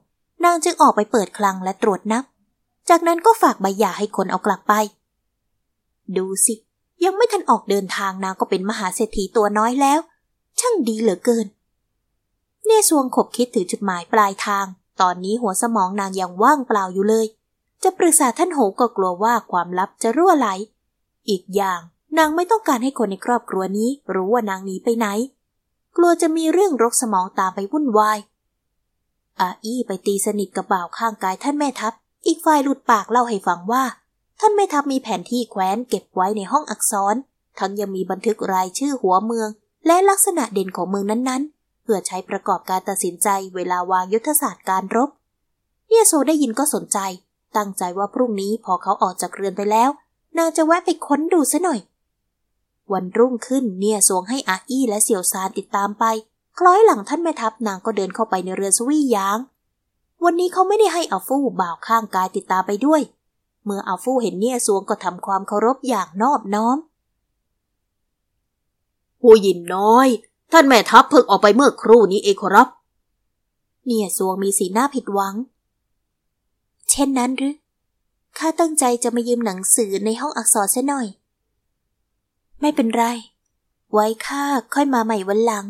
นางจึงออกไปเปิดคลังและตรวจนับ จากนั้นก็ฝากใบหย่าให้คนเอากลับไป ดูสิ ยังไม่ทันออกเดินทางนางก็เป็นมหาเศรษฐีตัวน้อยแล้ว ช่างดีเหลือเกิน เนสวงขบคิดถึงจุดหมายปลายทาง ตอนนี้หัวสมองนางยังว่างเปล่าอยู่เลย จะปรึกษาท่านโหก็กลัวว่าความลับจะรั่วไหล อีกอย่างนางไม่ต้องการให้คนในครอบครัวนี้รู้ว่านางหนีไปไหน กลัวจะมีเรื่องรกสมองตามไปวุ่นวายอาอี้ไปตีสนิทกับบ่าวข้างกายท่านแม่ทัพ อีกฝ่ายหลุดปากเล่าให้ฟังว่า ท่านแม่ทัพมีแผนที่แคว้นเก็บไว้ในห้องอักษร ทั้งยังมีบันทึกรายชื่อหัวเมือง และลักษณะเด่นของเมืองนั้นๆ เพื่อใช้ประกอบการตัดสินใจเวลาวางยุทธศาสตร์การรบเยโซได้ยินก็สนใจ ตั้งใจว่าพรุ่งนี้พอเขาออกจากเรือนไปแล้ว นางจะแวะไปค้นดูซะหน่อย วันรุ่งขึ้นเนี่ยสวงให้อาอี้และเสี่ยวซานติดตามไป คล้อยหลังท่านแม่ทัพนางก็เดินเข้าไปในเรือนสวี่ยาง วันนี้เขาไม่ได้ให้อาฟู่บ่าวข้างกายติดตามไปด้วย เมื่ออาฟู่เห็นเนี่ยสวงก็ทำความเคารพอย่างนอบน้อม ผู้หญินน้อย ท่านแม่ทัพเพิ่งออกไปเมื่อครู่นี้เองครับ เนี่ยสวงมีสีหน้าผิดหวัง เช่นนั้นหรือข้าตั้งใจจะมายืมหนังสือในห้องอักษรซะหน่อย ไม่เป็นไร ไว้ข้าค่อยมาใหม่วันหลัง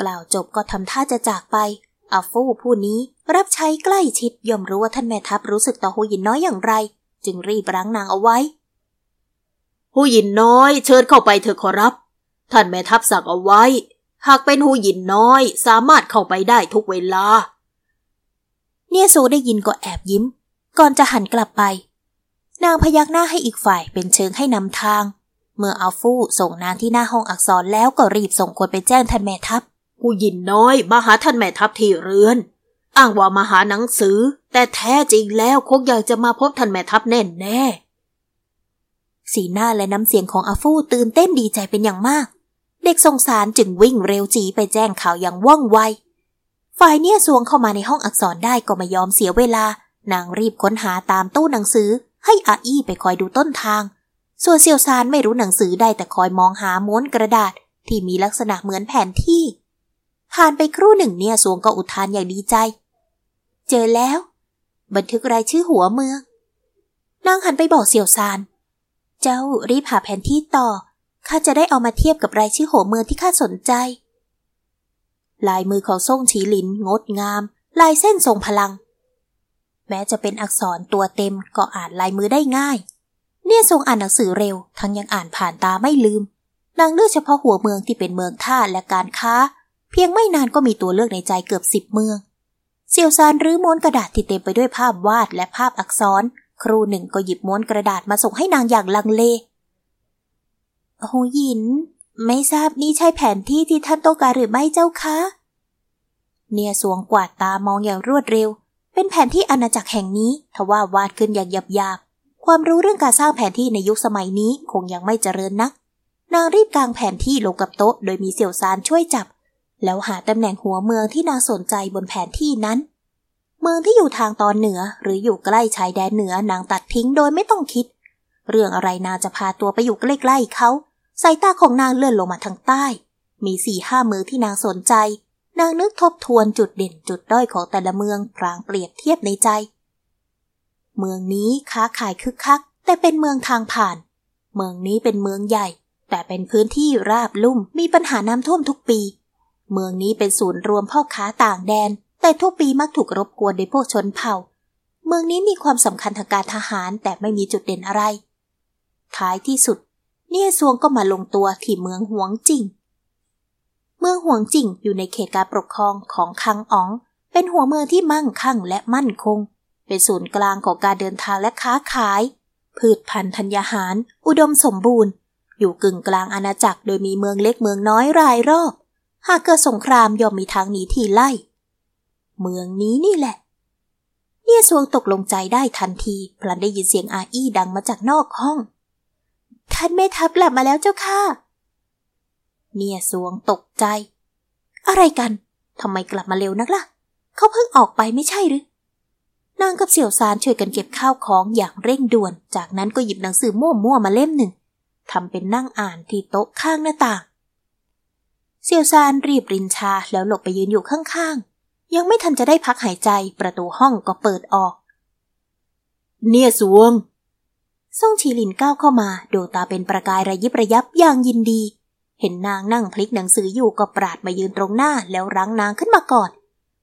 กล่าวจบก็ทำท่าจะจากไป อาฟูผู้นี้รับใช้ใกล้ชิดย่อมรู้ว่าท่านแม่ทัพรู้สึกต่อหูหยินน้อยอย่างไร จึงรีบรั้งนางเอาไว้ผู้หญินน้อยเชิญเข้าไปเถอะขอรับ ท่านแม่ทัพสั่งเอาไว้ หากเป็นหูหญินน้อยสามารถเข้าไปได้ทุกเวลา เนี่ยโซได้ยินก็แอบยิ้ม ก่อนจะหันกลับไป นางพยักหน้าให้อีกฝ่ายเป็นเชิงให้นำทาง เมื่ออัลฟูส่งนางที่หน้าห้องอักษรแล้วก็รีบส่งคนไปแจ้งท่านแม่ทัพ ผู้หญินน้อยมาหาท่านแม่ทัพที่เรือน อ้างว่ามาหาหนังสือ แต่แท้จริงแล้วคงอยากจะมาพบท่านแม่ทัพแน่แน่สีหน้าและน้ำเสียงของอาฟูตื่นเต้นดีใจเป็นอย่างมาก เด็กสงสารจึงวิ่งเร็วจีไปแจ้งข่าวอย่างว่องไว ฝ่ายเนี่ยสวงเข้ามาในห้องอักษรได้ก็ไม่ยอมเสียเวลา นางรีบค้นหาตามตู้หนังสือ ให้อาอี้ไปคอยดูต้นทาง ส่วนเซียวซานไม่รู้หนังสือได้แต่คอยมองหาม้วนกระดาษที่มีลักษณะเหมือนแผนที่ ผ่านไปครู่หนึ่งเนี่ยสวงก็อุทานอย่างดีใจ เจอแล้ว บันทึกรายชื่อหัวเมือง นางหันไปบอกเซียวซาน เจ้ารีบหาแผนที่ต่อ ข้าจะได้เอามาเทียบกับรายชื่อหัวเมืองที่ข้าสนใจ ลายมือของซ่งฉีหลินงดงาม ลายเส้นทรงพลัง แม้จะเป็นอักษรตัวเต็มก็อ่านลายมือได้ง่าย เนี่ยทรงอ่านหนังสือเร็ว ทั้งยังอ่านผ่านตาไม่ลืมนางเลือกเฉพาะหัวเมืองที่เป็นเมืองท่าและการค้า พียงไม่นานก็มีตัวเลือกในใจเกือบสิบเมือง เซียวซานรื้อม้วนกระดาษที่เต็มไปด้วยภาพวาดและภาพอักษร ครูหนึ่งก็หยิบม้วนกระดาษมาส่งให้นางอย่างลังเลโหยิน ไม่ทราบนี่ใช่แผนที่ที่ท่านต้องการหรือไม่เจ้าคะ เนี่ยสวงกวาดตามองอย่างรวดเร็ว เป็นแผนที่อาณาจักรแห่งนี้ทว่าวาดขึ้นอย่างหยาบๆ ความรู้เรื่องการสร้างแผนที่ในยุคสมัยนี้คงยังไม่เจริญนัก นางรีบกางแผนที่ลงกับโต๊ะ โดยมีเสี่ยวซานช่วยจับ แล้วหาตำแหน่งหัวเมืองที่นางสนใจบนแผนที่นั้น เมืองที่อยู่ทางตอนเหนือหรืออยู่ใกล้ชายแดนเหนือนางตัดทิ้งโดยไม่ต้องคิด เรื่องอะไรนางจะพาตัวไปอยู่ใกล้ๆเขาสายตาของนางเลื่อนลงมาทางใต้ มีสี่ห้าเมืองที่นางสนใจ นางนึกทบทวนจุดเด่นจุดด้อยของแต่ละเมืองพรางเปรียบเทียบในใจ เมืองนี้ค้าขายคึกคัก แต่เป็นเมืองทางผ่าน เมืองนี้เป็นเมืองใหญ่ แต่เป็นพื้นที่ราบลุ่มมีปัญหาน้ำท่วมทุกปี เมืองนี้เป็นศูนย์รวมพ่อค้าต่างแดน แต่ทุกปีมักถูกรบกวนโดยพวกชนเผ่า เมืองนี้มีความสำคัญทางการทหารแต่ไม่มีจุดเด่นอะไร ท้ายที่สุด เนี่ยซวงก็มาลงตัวที่เมืองหวงจิง เมืองหวงจิงอยู่ในเขตการปกครองของคังอ๋อง เป็นหัวเมืองที่มั่งคั่งและมั่นคง เป็นศูนย์กลางของการเดินทางและค้าขาย พืชพันธุ์ธัญญาหาร อุดมสมบูรณ์ อยู่กึ่งกลางอาณาจักรโดยมีเมืองเล็กเมืองน้อยรายรอบ หากเกิดสงครามย่อมมีทางหนีทีไล่ เมืองนี้นี่แหละ เนี่ยซวงตกลงใจได้ทันทีพลันได้ยินเสียงอาอี้ดังมาจากนอกห้อง ท่านแม่ทัพกลับมาแล้วเจ้าค่ะ เนี่ยซวงตกใจ อะไรกันทำไมกลับมาเร็วนักล่ะ เขาเพิ่งออกไปไม่ใช่หรือนางกับเสี่ยวซานช่วยกันเก็บข้าวของอย่างเร่งด่วน จากนั้นก็หยิบหนังสือมั่วๆมาเล่มหนึ่งทำเป็นนั่งอ่านที่โต๊ะข้างหน้าต่าง เสี่ยวซานรีบรินชาแล้วหลบไปยืนอยู่ข้างๆ ยังไม่ทันจะได้พักหายใจประตูห้องก็เปิดออก เนี่ยสวง ซ่งชีลินก้าวเข้ามาดวงตาเป็นประกายระยิบระยับอย่างยินดี เห็นนางนั่งพลิกหนังสืออยู่ก็ปราดมายืนตรงหน้าแล้วรั้งนางขึ้นมาก่อน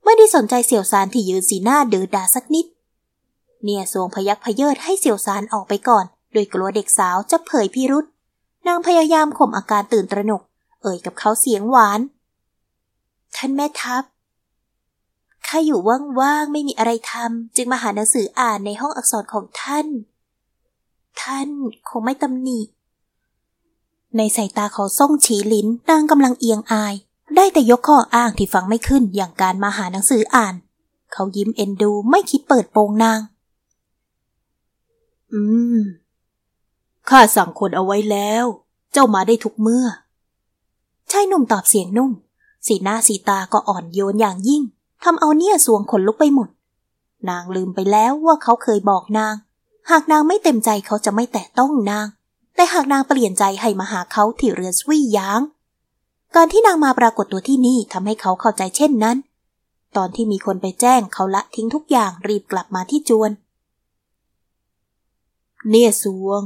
ไม่ได้สนใจเสี่ยวซานที่ยืนสีหน้าเดือดดาสักนิด เนี่ยสวงพยักพเยิดให้เสี่ยวซานออกไปก่อน โดยกลัวเด็กสาวจะเผยพิรุษนางพยายามข่มอาการตื่นตระหนก เอ่ยกับเขาเสียงหวาน ท่านแม่ทัพ ข้าอยู่ว่างๆไม่มีอะไรทำจึงมาหาหนังสืออ่านในห้องอักษรของท่าน ท่านคงไม่ตำหนิ ในสายตาเขาส่งฉีลินนางกำลังเอียงอาย ได้แต่ยกข้ออ้างที่ฟังไม่ขึ้นอย่างการมาหาหนังสืออ่าน เขายิ้มเอ็นดูไม่คิดเปิดโปงนาง อืมข้าสั่งคนเอาไว้แล้ว เจ้ามาได้ทุกเมื่อ ชายหนุ่มตอบเสียงนุ่ม สีหน้าสีตาก็อ่อนโยนอย่างยิ่งทำเอาเนี่ยสวงขนลุกไปหมด นางลืมไปแล้วว่าเขาเคยบอกนาง หากนางไม่เต็มใจเขาจะไม่แตะต้องนาง แต่หากนางเปลี่ยนใจให้มาหาเขาที่เรือสวี่ยาง การที่นางมาปรากฏตัวที่นี่ทำให้เขาเข้าใจเช่นนั้น ตอนที่มีคนไปแจ้งเขาละทิ้งทุกอย่างรีบกลับมาที่จวน เนี่ยสวง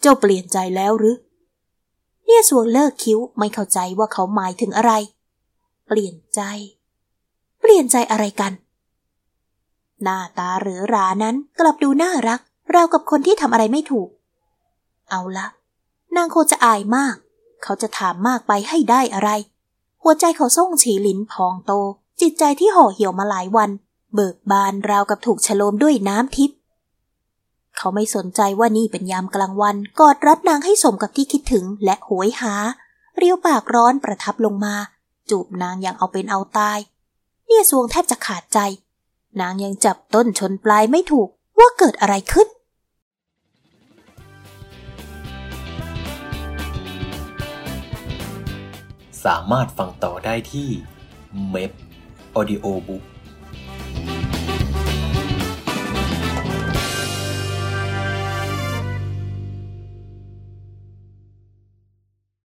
เจ้าเปลี่ยนใจแล้วหรือ เนี่ยสวงเลิกคิ้วไม่เข้าใจว่าเขาหมายถึงอะไร เปลี่ยนใจ เปลี่ยนใจอะไรกัน หน้าตาหรือรานั้นกลับดูน่ารักราวกับคนที่ทำอะไรไม่ถูก เอาละนางโคจะอายมาก เขาจะถามมากไปให้ได้อะไร หัวใจเขาส่งฉีหลินพองโต จิตใจที่ห่อเหี่ยวมาหลายวัน เบิกบานราวกับถูกฉโลมด้วยน้ำทิพย์ เขาไม่สนใจว่านี่เป็นยามกลางวัน กอดรัดนางให้สมกับที่คิดถึงและโหยหา เรียวปากร้อนประทับลงมา จูบนางอย่างเอาเป็นเอาตาย เนี่ยสวงแทบจะขาดใจ นางยังจับต้นชนปลายไม่ถูกว่าเกิดอะไรขึ้นสามารถฟังต่อได้ที่เม p Audio Book